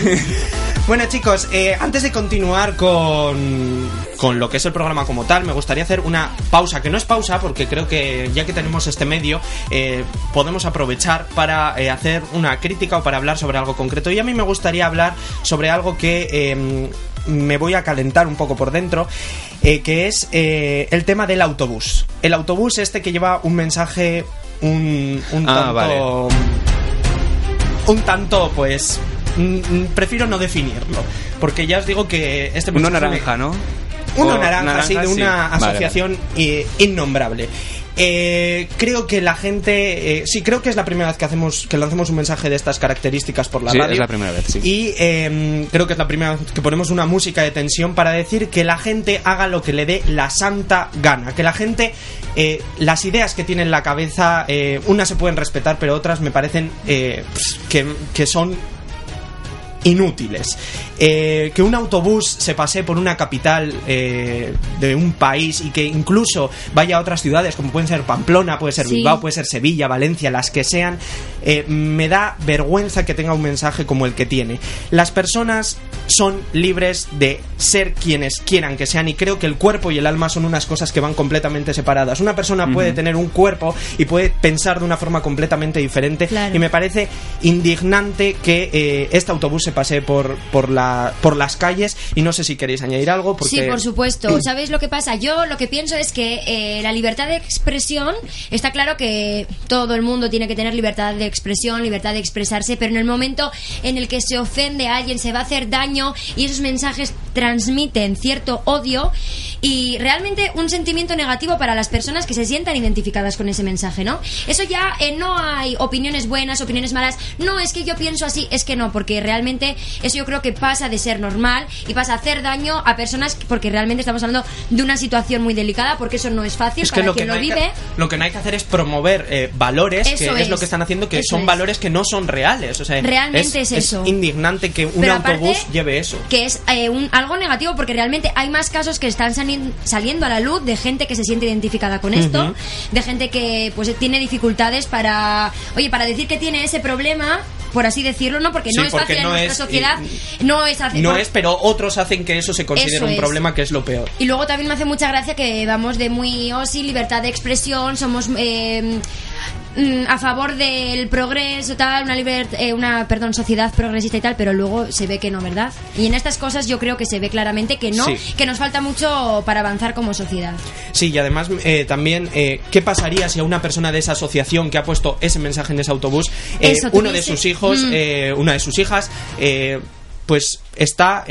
Bueno chicos, eh, antes de continuar con, con lo que es el programa como tal, me gustaría hacer una pausa, que no es pausa porque creo que ya que tenemos este medio, eh, podemos aprovechar para eh, hacer una crítica o para hablar sobre algo concreto. Y a mí me gustaría hablar sobre algo que... eh, me voy a calentar un poco por dentro, que es el tema del autobús. El autobús este que lleva un mensaje un, un Ah, tanto... vale. Un tanto, pues... mm, mm, prefiero no definirlo. Porque ya os digo que este Uno me- naranja, ¿no? uno O naranja, sí, de una asociación innombrable. Eh, creo que la gente. eh, sí, creo que es la primera vez que hacemos que lanzamos un mensaje de estas características por la Sí, radio. es la primera vez, sí. Y eh, creo que es la primera vez que ponemos una música de tensión para decir que la gente haga lo que le dé la santa gana. Que la gente. eh, las ideas que tiene en la cabeza, unas se pueden respetar, pero otras me parecen eh, que, que son inútiles. Eh, que un autobús se pase por una capital eh, de un país y que incluso vaya a otras ciudades como pueden ser Pamplona, puede ser Sí. Bilbao, puede ser Sevilla, Valencia, las que sean, eh, me da vergüenza que tenga un mensaje como el que tiene. Las personas son libres de ser quienes quieran que sean y creo que el cuerpo y el alma son unas cosas que van completamente separadas. Una persona puede tener un cuerpo y puede pensar de una forma completamente diferente Claro. y me parece indignante que eh, este autobús se pase por, por, la, por las calles y no sé si queréis añadir algo porque... Sí, por supuesto. ¿Sabéis lo que pasa? Yo lo que pienso es que eh, la libertad de expresión, está claro que todo el mundo tiene que tener libertad de expresión, libertad de expresarse, pero en el momento en el que se ofende a alguien, se va a hacer daño y esos mensajes transmiten cierto odio y realmente un sentimiento negativo para las personas que se sientan identificadas con ese mensaje, ¿no? Eso ya eh, no hay opiniones buenas, opiniones malas. No, es que yo pienso así, es que no, porque realmente eso yo creo que pasa de ser normal y pasa a hacer daño a personas que- porque realmente estamos hablando de una situación muy delicada, porque eso no es fácil Es que para lo que, quien no lo hay vive. que, lo que no hay que hacer es promover eh, valores, Eso que es. lo es. que están haciendo, que Eso son es. valores que no son reales. O sea, Realmente es eso. indignante que un Pero aparte- autobús lleve eso. que es eh, un, algo negativo porque realmente hay más casos que están sali- saliendo a la luz de gente que se siente identificada con esto, de gente que pues tiene dificultades para, oye, para decir que tiene ese problema, por así decirlo, no porque no Sí, es porque fácil no en nuestra es, sociedad, y- no es hacer- No es, pero otros hacen que eso se considere Eso un es. problema que es lo peor. Y luego también me hace mucha gracia que vamos de muy, oh sí, libertad de expresión, somos eh, mm, a favor del progreso, tal, una, eh, una perdón, sociedad progresista y tal, pero luego se ve que no, ¿verdad? Y en estas cosas yo creo que se ve claramente que no, Sí. que nos falta mucho para avanzar como sociedad. Sí, y además eh, también, eh, ¿qué pasaría si a una persona de esa asociación que ha puesto ese mensaje en ese autobús, eh, Eso, uno de sus hijos, Mm. eh, una de sus hijas, eh, pues está...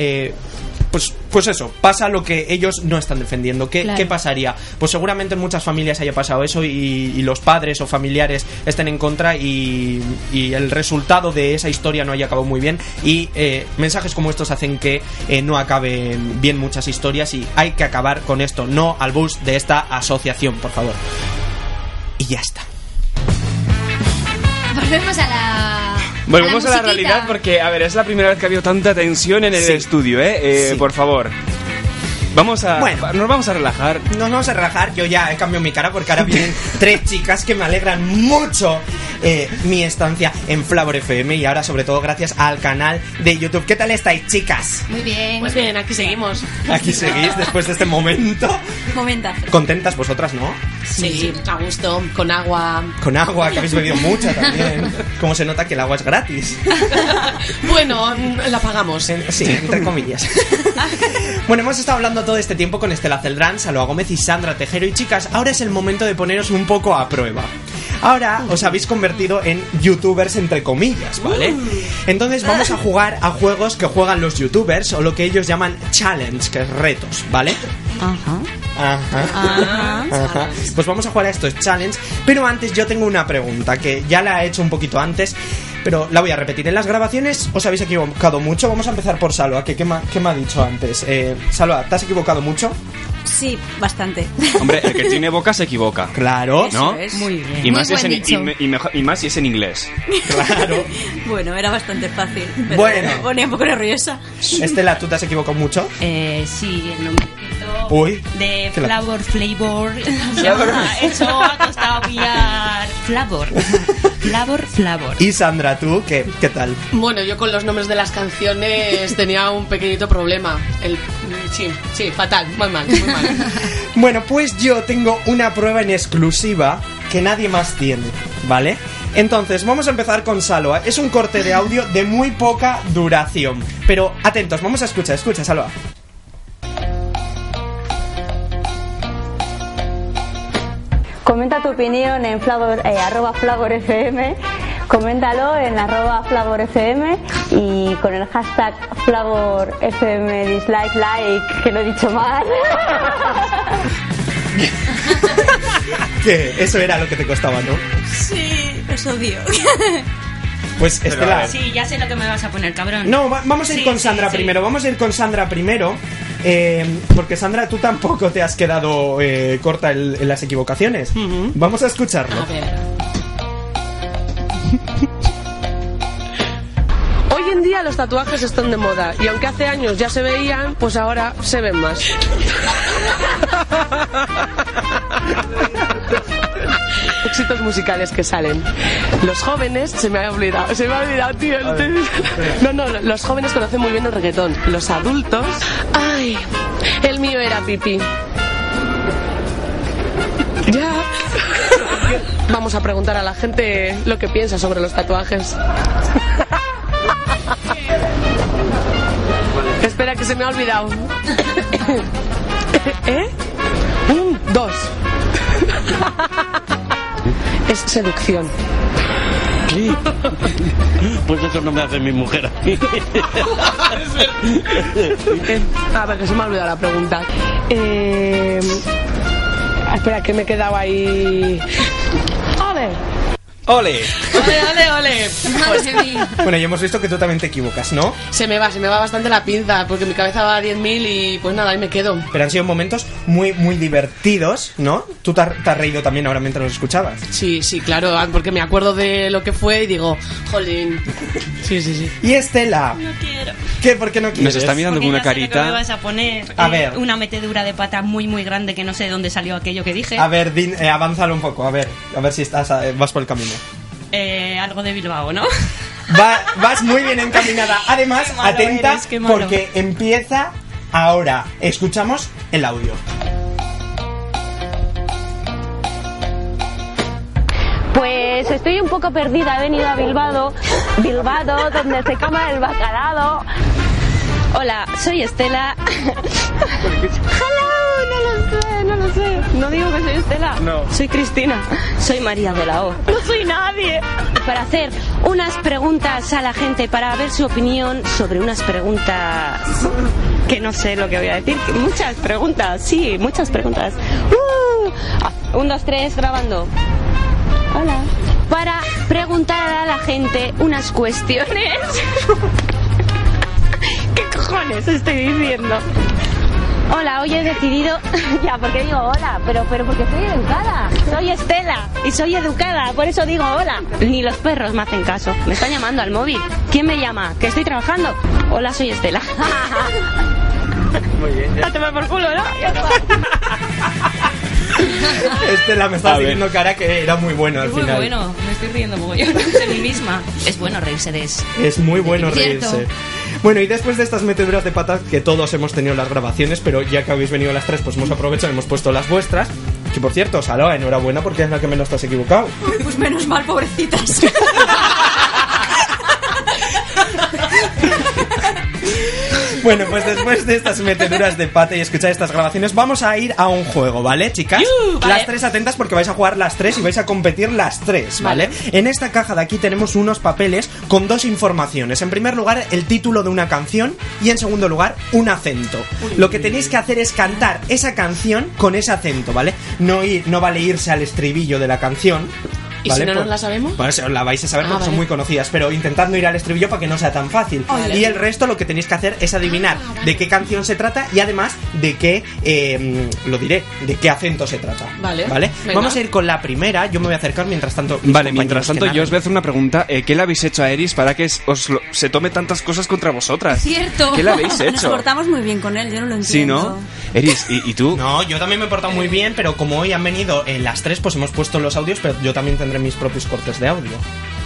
pues, pues eso, pasa lo que ellos no están defendiendo. ¿Qué, Claro. qué pasaría? Pues seguramente en muchas familias haya pasado eso y, y los padres o familiares estén en contra y, y el resultado de esa historia no haya acabado muy bien. Y eh, mensajes como estos hacen que eh, no acaben bien muchas historias y hay que acabar con esto. No al bus de esta asociación, por favor. Y ya está. Volvemos a la. Volvemos a la, realidad porque, a ver, es la primera vez que ha habido tanta tensión en el Sí. estudio, ¿eh? Eh, Sí. Por favor. Vamos a. Bueno. Nos vamos a relajar. Nos vamos a relajar, yo ya he cambiado mi cara porque ahora vienen tres chicas que me alegran mucho eh, mi estancia en Flavor FM y ahora sobre todo gracias al canal de YouTube. ¿Qué tal estáis chicas? Muy bien. Pues bien, aquí seguimos. Aquí seguís después de este momento. Contentas vosotras, ¿no? Sí, a gusto, con agua. Con agua, que habéis bebido mucha también. Como se nota que el agua es gratis. Bueno, la pagamos. Sí, entre comillas. Bueno, hemos estado hablando todo este tiempo con Estela Celdrán, Salva Gómez y Sandra Tejero. Y chicas, ahora es el momento de poneros un poco a prueba. Ahora os habéis convertido en youtubers entre comillas, ¿vale? Entonces vamos a jugar a juegos que juegan los youtubers o lo que ellos llaman challenge, que es retos, ¿vale? Ajá. Ajá. Ajá. Ajá. Pues vamos a jugar a estos challenge. Pero antes yo tengo una pregunta que ya la he hecho un poquito antes, pero la voy a repetir. En las grabaciones os habéis equivocado mucho. Vamos a empezar por Salva, que ¿qué me, ha- qué me ha dicho antes? Eh, Salva, ¿te has equivocado mucho? Sí, bastante. Hombre, el que tiene boca se equivoca. Claro. ¿No? Eso es. Muy bien. Y más, si es en, y, dicho. me- y mejor- y más si es en inglés. Claro. Bueno, era bastante fácil. Pero Bueno. Me ponía un poco nerviosa. Estela, ¿tú te has equivocado mucho? Eh, sí, el nombrecito Uy. de Flavor Flavor. Eso ha costado pillar. Flavor. Flavor, Flavor. Y Sandra, ¿tú qué, qué tal? Bueno, yo con los nombres de las canciones tenía un pequeñito problema. El, sí, sí, fatal, muy mal, muy mal. Bueno, pues yo tengo una prueba en exclusiva que nadie más tiene, ¿vale? Entonces, vamos a empezar con Salva. Es un corte de audio de muy poca duración. Pero atentos, vamos a escuchar, escucha, Salva. Comenta tu opinión en flavor, eh, arroba flavor FM, coméntalo en arroba flavor FM y con el hashtag flavor FM dislike like, que lo he dicho mal. Que eso era lo que te costaba, ¿no? Sí, os odio. Pues Estela. Sí, ya sé lo que me vas a poner, cabrón. No, va- vamos a ir Sí, con sí, Sandra sí. primero. Vamos a ir con Sandra primero. Eh, porque Sandra, tú tampoco te has quedado eh, corta en las equivocaciones. Vamos a escucharlo. A ver. Hoy en día los tatuajes están de moda y aunque hace años ya se veían, pues ahora se ven más. Éxitos musicales que salen. Los jóvenes, se me ha olvidado, se me ha olvidado, tío. No, no, los jóvenes conocen muy bien el reggaetón. Los adultos, ay, el mío era pipí. Ya. Vamos a preguntar a la gente lo que piensa sobre los tatuajes. Espera, que se me ha olvidado. ¿Eh? Un, dos. Es seducción. Pues eso no me hace mi mujer a mí. A ver, que se me ha olvidado la pregunta. Eh, espera, que me he quedado ahí. A ver. ¡Ole! Ole, ole, ole. Mía. Bueno, ya hemos visto que tú también te equivocas, ¿no? Se me va, se me va bastante la pinza, porque mi cabeza va a 10.000 y pues nada, ahí me quedo. Pero han sido momentos muy, muy divertidos, ¿no? Tú te has, te has reído también ahora mientras los escuchabas. Sí, sí, claro, ah, porque me acuerdo de lo que fue y digo, jolín. Sí, sí, sí. Y Estela, No quiero. ¿qué? ¿Por qué no quieres? Nos está mirando con una me carita. vas a poner. A Eh, ver. Una metedura de pata muy, muy grande que no sé de dónde salió aquello que dije. A ver, din, eh, avánzalo un poco, a ver, a ver si estás, eh, vas por el camino. Eh, algo de Bilbao, ¿no? Va- vas muy bien encaminada. Además, Qué malo atenta eres, qué malo. porque empieza ahora. Escuchamos el audio. Pues estoy un poco perdida, he venido a Bilbao, Bilbao, donde se coma el bacalao. Hola, soy Estela. Sé, no sé. No digo que soy Estela. No. Soy Cristina. Soy María de la O. No soy nadie. Para hacer unas preguntas a la gente, para ver su opinión sobre unas preguntas que no sé lo que voy a decir. Muchas preguntas, sí, muchas preguntas. Uh, ah, un, dos, tres, grabando. Hola. Para preguntar a la gente unas cuestiones. ¿Qué cojones estoy diciendo? Hola, hoy he decidido. ya, porque digo hola, pero, pero porque soy educada. Soy Estela y soy educada, por eso digo hola. Ni los perros me hacen caso. Me están llamando al móvil. ¿Quién me llama? ¿Que estoy trabajando? Hola, soy Estela. Muy bien. A tomar por culo, ¿no? Ya. Estela me está diciendo cara que era muy bueno al Muy final. bueno, me estoy riendo mogollón de mí misma. Es bueno reírse de eso. Es muy bueno Cierto. Bueno, y después de estas meteduras de patas que todos hemos tenido en las grabaciones, pero ya que habéis venido las tres, pues hemos aprovechado y hemos puesto las vuestras. Que por cierto, Saloa, enhorabuena porque es la que menos te has equivocado. Pues menos mal, pobrecitas. Bueno, pues después de estas meteduras de pata y escuchar estas grabaciones, vamos a ir a un juego, ¿vale, chicas? Vale. Las tres atentas porque vais a jugar las tres y vais a competir las tres, ¿vale? En esta caja de aquí tenemos unos papeles con dos informaciones. En primer lugar, el título de una canción y en segundo lugar, un acento. Lo que tenéis que hacer es cantar esa canción con ese acento, ¿vale? No, ir, no vale irse al estribillo de la canción. ¿Y ¿vale? si no Pues- nos la sabemos? Pues la vais a saber Ah, porque son vale. muy conocidas, pero intentad no ir al estribillo para que no sea tan fácil. Vale. Y el resto lo que tenéis que hacer es adivinar de qué canción se trata y además de qué, eh, lo diré, de qué acento se trata. Vale. ¿Vale? Venga. Vamos a ir con la primera, yo me voy a acercar mientras tanto. Vale, mientras tanto yo os voy a hacer una pregunta. Eh, ¿Qué le habéis hecho a Eris para que os lo- se tome tantas cosas contra vosotras? Cierto. ¿Qué le habéis Nos hecho? portamos muy bien con él, yo no lo entiendo. Sí, ¿no? Eris, ¿y, y tú? No, yo también me he portado muy bien, pero como hoy han venido en las tres, pues hemos puesto los audios, pero yo también tendré mis propios cortes de audio.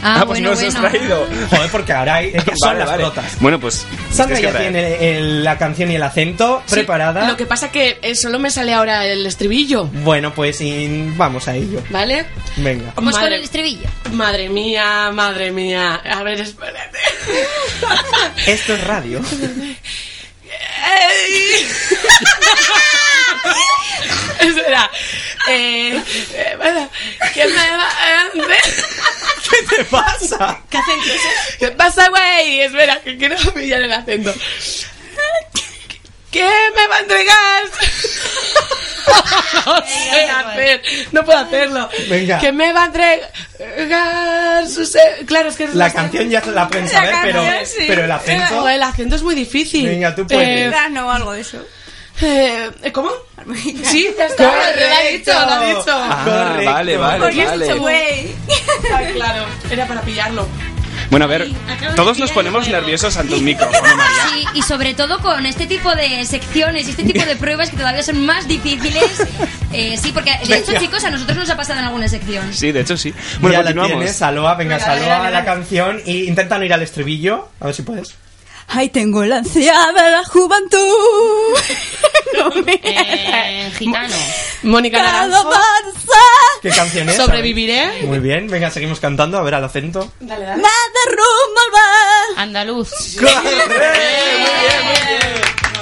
Ah, pues bueno, no os has bueno. traído. Joder, porque ahora hay, ellas son Vale, las vale. protas. Bueno, pues. Sandra ya tiene el- la canción y el acento Sí, preparada. Lo que pasa que eh, solo me sale ahora el estribillo, Bueno, pues y vamos a ello. ¿vale? Venga. Vamos con Madre- el estribillo. Madre mía, madre mía. A ver, espérate. Esto es radio. Espera. Eh, eh, bueno, ¿Qué me va eh, ¿Qué te pasa? ¿Qué ese? ¿Qué pasa, güey? Espera, que quiero pillar el acento. ¿Qué me va a entregar? no sé hacer, no puedo hacerlo. Venga. ¿Qué me va a entregar? Claro, es que es La canción ya se la pueden saber, pero, canción, sí. pero el acento. El acento es muy difícil. Venga, tú puedes. Eh, Grano o algo de eso. Eh, ¿Cómo? Sí, ya está. Lo ha dicho, lo ha dicho. Ah, Correcto. vale, vale, Porque vale. dicho, güey. Ay, claro, era para pillarlo. Bueno, a ver, acabo de todos nos pillar ponemos juego. nerviosos ante un micrófono, María. Sí, y sobre todo con este tipo de secciones y este tipo de pruebas que todavía son más difíciles. Eh, sí, porque de hecho, Venga. chicos, a nosotros nos ha pasado en alguna sección. Sí, de hecho sí. Bueno, ya la continuamos. tienes, Saloa, venga, Venga, dale, Saloa dale, a la dale. canción y intenta no ir al estribillo, a ver si puedes. Ay, tengo la ansiedad de la juventud. No me- Eh, gitano. Mónica Naranjo. ¿Qué canción es? Sobreviviré. Muy bien, venga, seguimos cantando, a ver al acento. Dale, dale. derrumba el mar. Andaluz.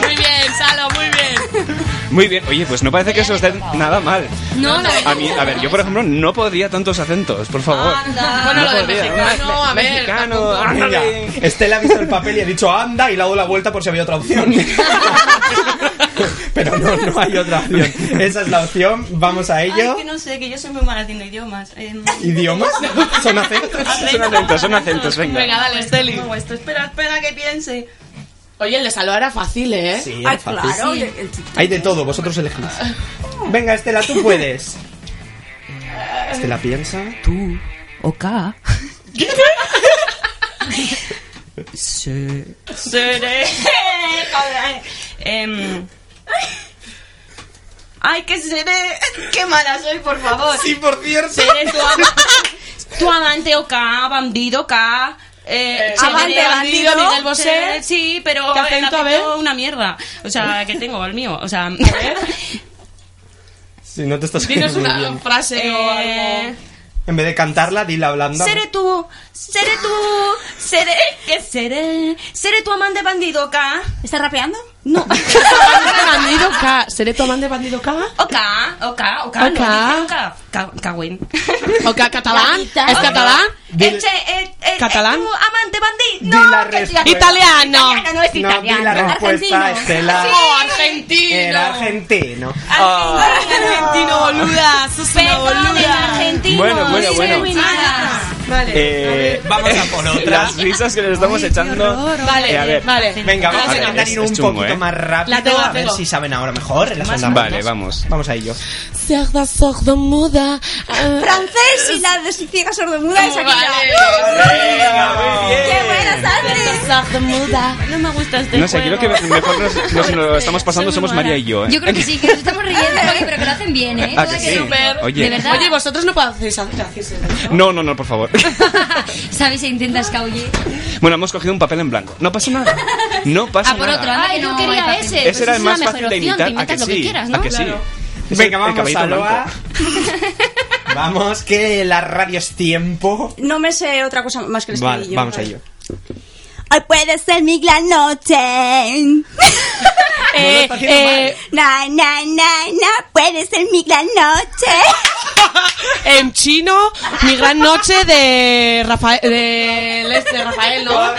Muy bien, Salo, muy bien. Muy bien, oye, pues no parece que eso esté nada mal. No, la A mí, a ver, yo por ejemplo no podría tantos acentos, por favor. Bueno, No lo de podría. mexicano, a ver. Mexicano, ándale. Venga, Estela ha visto el papel y ha dicho anda y le ha dado la vuelta por si había otra opción. Pero no, no hay otra opción. Esa es la opción, vamos a ello. Ay, que no sé, que yo soy muy mala haciendo idiomas. Em, ¿Idiomas? ¿Son acentos? Son acentos, son acentos, venga. Venga, dale, Esteli. ¿Cómo esto? Espera, espera que piense. Oye, el de Salo era fácil, ¿eh? Sí, Ay, es fácil. claro. y el-. Hay de todo, vosotros elegís. Venga, Estela, tú puedes. Estela piensa. Tú, OK. Se- Seré. Em, Ay, que seré. Qué mala soy, por favor. Sí, por cierto. Seré tu, ama- tu amante OK, bandido OK. Eh, seré amante, bandido, Miguel Bosé. Sí, pero ¿Qué el acento, a ver? acento una mierda. O sea, que tengo el mío. O sea, Si no te estás Dinos una bien. frase o eh, algo. En vez de cantarla, dila hablando. Seré tú, seré tú, seré, que seré, seré tu amante bandido OK. ¿Estás rapeando? No. Bandido K. ¿Seré tu amante bandido K? OK, OK, OK, OK. no dice OK. Ca- Cagüín. ¿O K catalán? ¿Es catalán? Eche, eh, eh, ¿Catalán? eh, tu amante bandido. Di No. Italiano. No es italiano. la respuesta, argentino. Estela. ¡Oh, argentino! Era argentino. Argentino, boluda. Sos una boluda. argentino. Bueno, bueno, no bueno. Vale, Eh, Vamos a por otra. Las risas que les estamos echando. Vale, Eh, a ver. vale. Venga, vamos A a ver, intentar es- ir un es chungo, poquito ¿eh? más rápido. La tengo, la a ver tengo. si saben ahora mejor. en las ondas Vale, vamos. Vamos a ello. Cerda sordomuda. eh, Francés y la de ciega sordomuda es aquí. Bien. ¡Qué sordomuda. No me gusta este No sé, creo que juego. mejor nos, nos lo estamos pasando somos María y yo, ¿eh? Yo creo que sí, que nos estamos riendo, oye, pero que lo hacen bien, ¿eh? Ah, Toda que sí. Oye. De verdad. Oye, vosotros no podéis hacer eso. No, no, no, por favor. ¿Sabes? Se intenta escabuller. Bueno, hemos cogido un papel en blanco. No pasa nada. No pasa Ah, por nada. otro, anda Ay, que yo no quería ese. Ese Pues era el más fácil de imitar. te ¿A que lo que sí? quieras, ¿no? ¿A que sí? Claro. Es Venga, vamos caballito a. Loa. Vamos, que la radio es tiempo. No me sé otra cosa más que el Vale, estribillo. vamos a ello. Hoy puede ser mi gran noche. Eh, está haciendo eh, Na, na, na, na, puede ser mi gran noche. en chino, mi gran noche de Rafael, de, este, Rafael, ¿no?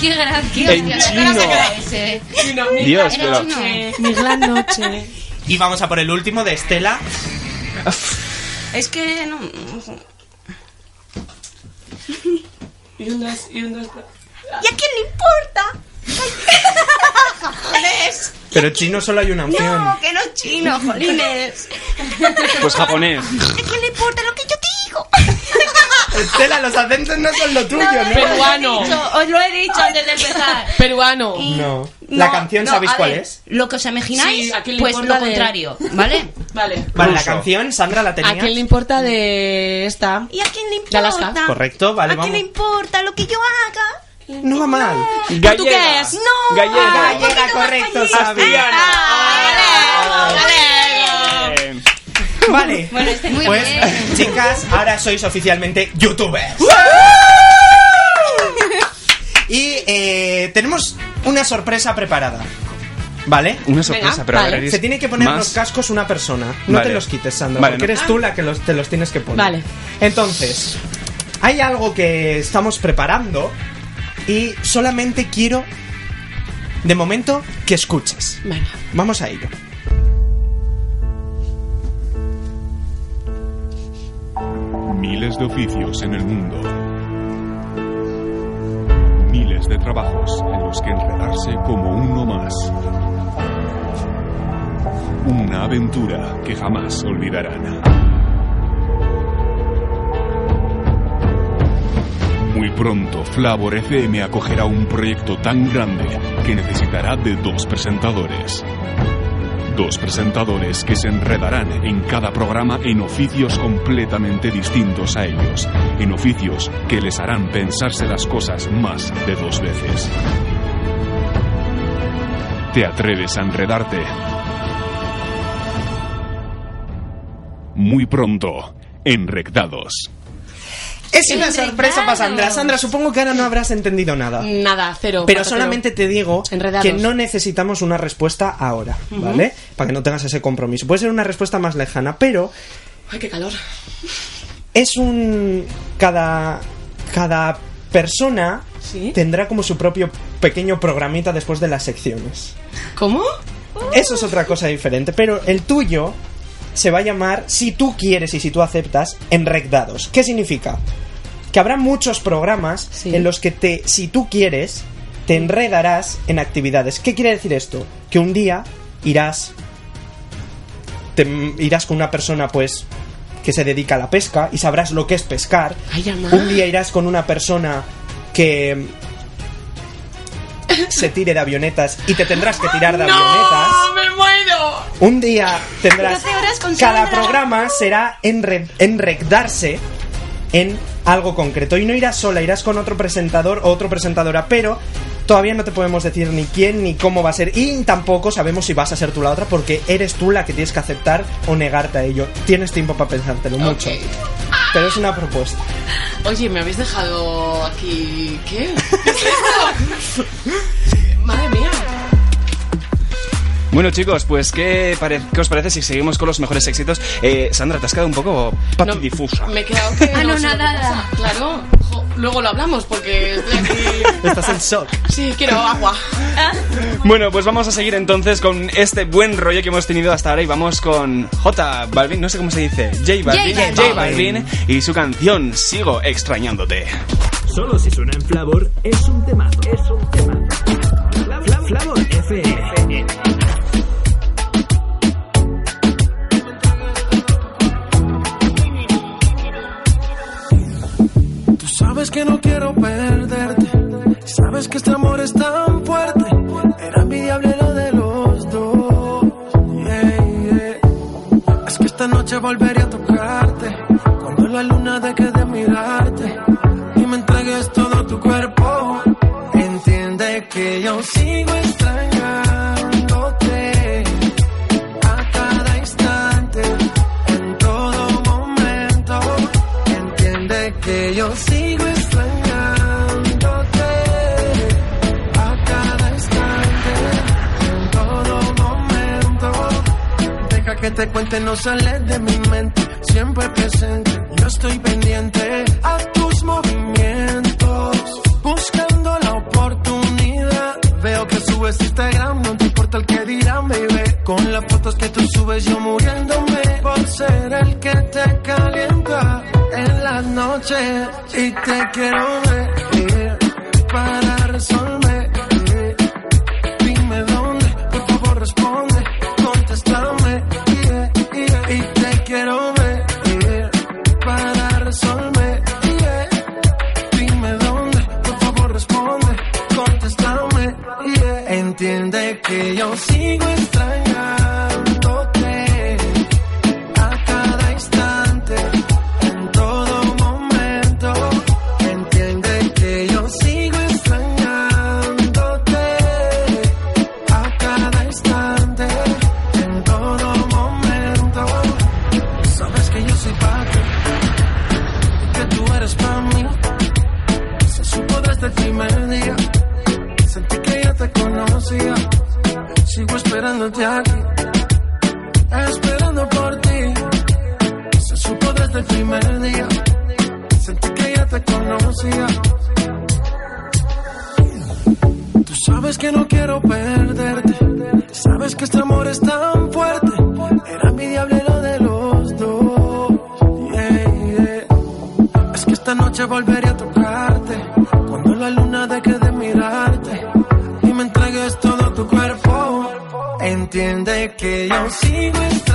Qué grave, qué En chino. Ese. Chino, mi Dios, gran pero- noche, mi gran noche. Y vamos a por el último de Estela. Es que no. Y un dos, y un dos. ¿Y a quién le importa? ¡Jodes! Pero chino solo hay una opción. No, que no es chino, jolines. Pues japonés. ¿A quién le importa lo que yo digo? Estela, los acentos no son lo tuyo, ¿no? Peruano. Os lo he dicho antes de empezar. Peruano. No. La No, canción, ¿sabéis cuál ver, es? Lo que os imagináis, Sí, ¿a quién le pues importa lo de- contrario, ¿vale? Vale. Vale, la canción, Sandra la tenía. ¿A quién le importa de esta? ¿Y a quién le De Alaska. importa? Correcto, vale, ¿A quién le importa lo que yo haga? No va mal. Gallega. ¿Portugués? No. Gallega. Gallega, correcto, sabía. Bien. Vale. Muy Pues, bien. chicas, ahora sois oficialmente youtubers. y eh, tenemos una sorpresa preparada. ¿Vale? Una sorpresa, Venga, pero vale. ver, Se tiene que poner más- los cascos una persona. No Vale. te los quites, Sandra, Vale, porque no. eres tú la que los, te los tienes que poner. Vale. Entonces, hay algo que estamos preparando y solamente quiero, de momento, que escuches. Venga. Vamos a ello. Miles de oficios en el mundo. Miles de trabajos en los que enredarse como uno más. Una aventura que jamás olvidarán. Muy pronto, Flavor FM acogerá un proyecto tan grande que necesitará de dos presentadores. Dos presentadores que se enredarán en cada programa en oficios completamente distintos a ellos, en oficios que les harán pensarse las cosas más de dos veces. ¿Te atreves a enredarte? Muy pronto, Enrecdados. Es una sorpresa para Sandra. Sandra, supongo que ahora no habrás entendido nada. Nada, cero. Pero solamente te digo Enredados. que no necesitamos una respuesta ahora, ¿vale? Para que no tengas ese compromiso. Puede ser una respuesta más lejana, pero Ay, qué calor. es un... Cada... Cada persona ¿Sí? tendrá como su propio pequeño programita después de las secciones. ¿Cómo? Eso es otra cosa diferente, pero el tuyo se va a llamar, si tú quieres y si tú aceptas, enrecdados. ¿Qué significa? Que habrá muchos programas Sí. en los que te, si tú quieres, te enredarás en actividades. ¿Qué quiere decir esto? Que un día irás, te irás con una persona, pues, que se dedica a la pesca y sabrás lo que es pescar. Ay. Un día irás con una persona que se tire de avionetas y te tendrás que tirar de avionetas. ¡No! ¡Me muero! Un día tendrás. 12 horas con Cada Sandra. programa será enre- enrecdarse en algo concreto. Y no irás sola, irás con otro presentador o otra presentadora, pero todavía no te podemos decir ni quién ni cómo va a ser. Y tampoco sabemos si vas a ser tú la otra, porque eres tú la que tienes que aceptar o negarte a ello. Tienes tiempo para pensártelo mucho. Pero es una propuesta. Oye, me habéis dejado aquí. ¿Qué? ¿Qué es esto? Madre mía. Bueno, chicos, pues ¿qué, pare- qué os parece si seguimos con los mejores éxitos? Eh, Sandra, te has quedado un poco patidifusa. Me he quedado que. Ah, no, nada. Claro. Luego, luego lo hablamos porque estoy aquí. Estás en shock. Sí, quiero agua. Bueno, pues vamos a seguir entonces con este buen rollo que hemos tenido hasta ahora y vamos con J Balvin, no sé cómo se dice, J Balvin, J J Balvin. Balvin y su canción Sigo extrañándote. Solo si suena en Flavor es un temazo. Es un temazo. Fla- Flavor FM. Sabes que no quiero perderte. Sabes que este amor es tan fuerte. Era envidiable lo de los dos. Es que esta noche volveré a tocarte. Cuando la luna deje de mirarte. Deja que te cuente, no sale de mi mente, siempre presente. Yo estoy pendiente a tus movimientos, buscando la oportunidad. Veo que subes Instagram, no te importa el que dirán, baby. Con las fotos que tú subes, yo muriéndome por ser el que te calienta en las noches y te quiero ver para resolver. Sabes que este amor es tan fuerte. Era envidiable lo de los dos. Yeah. Es que esta noche volveré a tocarte, cuando la luna deje de mirarte y me entregues todo tu cuerpo. Entiende que yo sigo extrañándote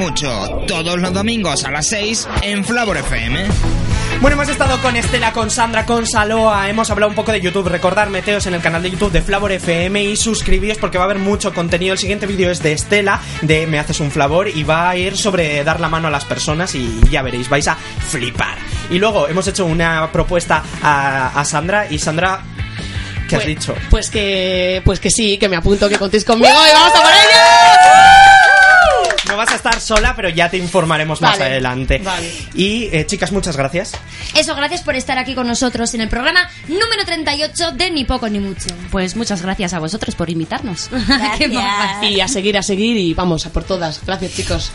mucho, todos los domingos a las 6 en Flavor FM. Bueno, hemos estado con Estela, con Sandra, con Saloa, hemos hablado un poco de YouTube. Recordar, meteos en el canal de YouTube de Flavor FM y suscribíos porque va a haber mucho contenido. El siguiente vídeo es de Estela, de Me Haces un Flavor, y va a ir sobre dar la mano a las personas y ya veréis, vais a flipar. Y luego hemos hecho una propuesta a, a Sandra y Sandra, ¿qué has Pues- dicho? Pues que, pues que sí, que me apunto, que contéis conmigo y vamos a por ello. Vas a estar sola, pero ya te informaremos más adelante. vale. Y eh, chicas, muchas gracias. Eso, gracias por estar aquí con nosotros en el programa número 38 de Ni Poco Ni Mucho. Pues muchas gracias a vosotros por invitarnos. Y a seguir, a seguir y vamos a por todas. Gracias, chicos.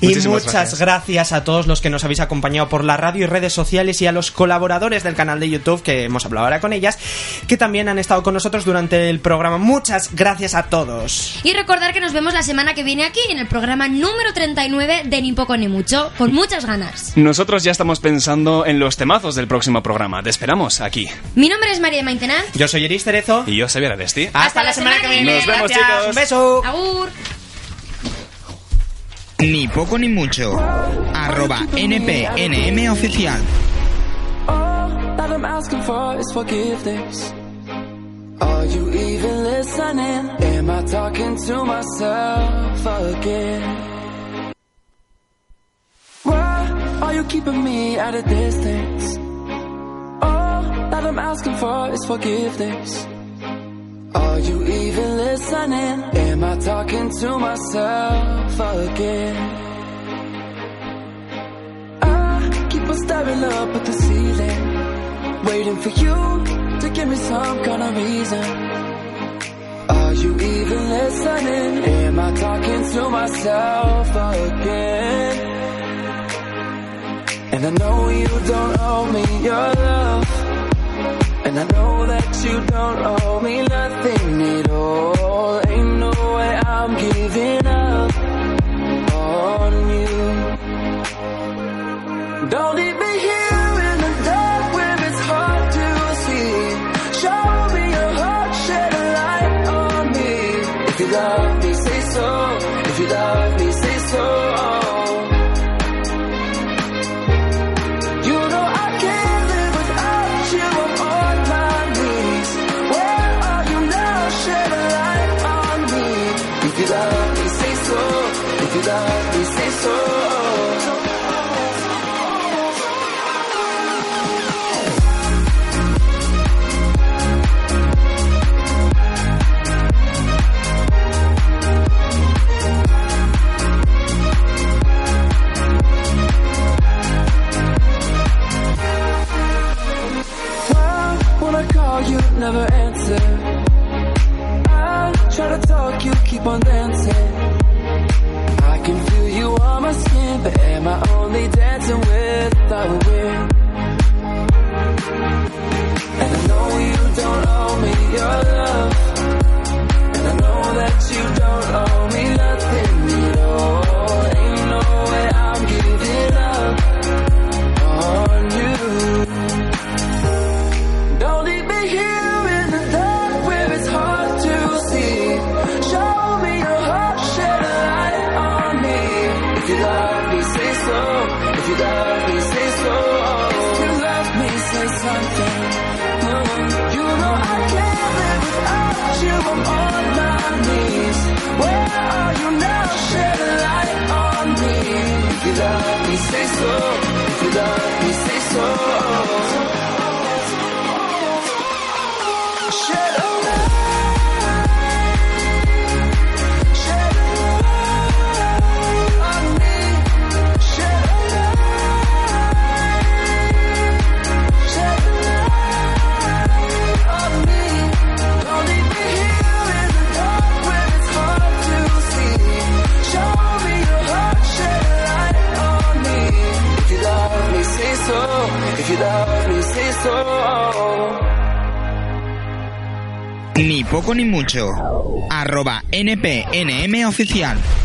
Y Muchísimas muchas gracias. gracias. a todos los que nos habéis acompañado por la radio y redes sociales y a los colaboradores del canal de YouTube que hemos hablado ahora con ellas, que también han estado con nosotros durante el programa. Muchas gracias a todos. Y recordar que nos vemos la semana que viene aquí en el programa número 39 de Ni Poco Ni Mucho, con muchas ganas. Nosotros ya estamos pensando en los temazos del próximo programa. Te esperamos aquí. Mi nombre es María Maintenán. Yo soy Eris Cerezo. Y yo, Xavier Aresti. Hasta la semana que viene. Nos vemos, Gracias. chicos. Un beso. Agur. Ni poco ni mucho. Arroba NPNM oficial. All I'm asking for is forgiveness. Are you even listening? Am I talking to myself again? Why are you keeping me at a distance? All that I'm asking for is forgiveness. Are you even listening? Am I talking to myself again? staring up at the ceiling, waiting for you to give me some kind of reason. Are you even listening? Am I talking to myself again? And I know you don't owe me your love. And I know that you don't owe me nothing at all. Ain't no way I'm giving up on you. Don't even. oficial.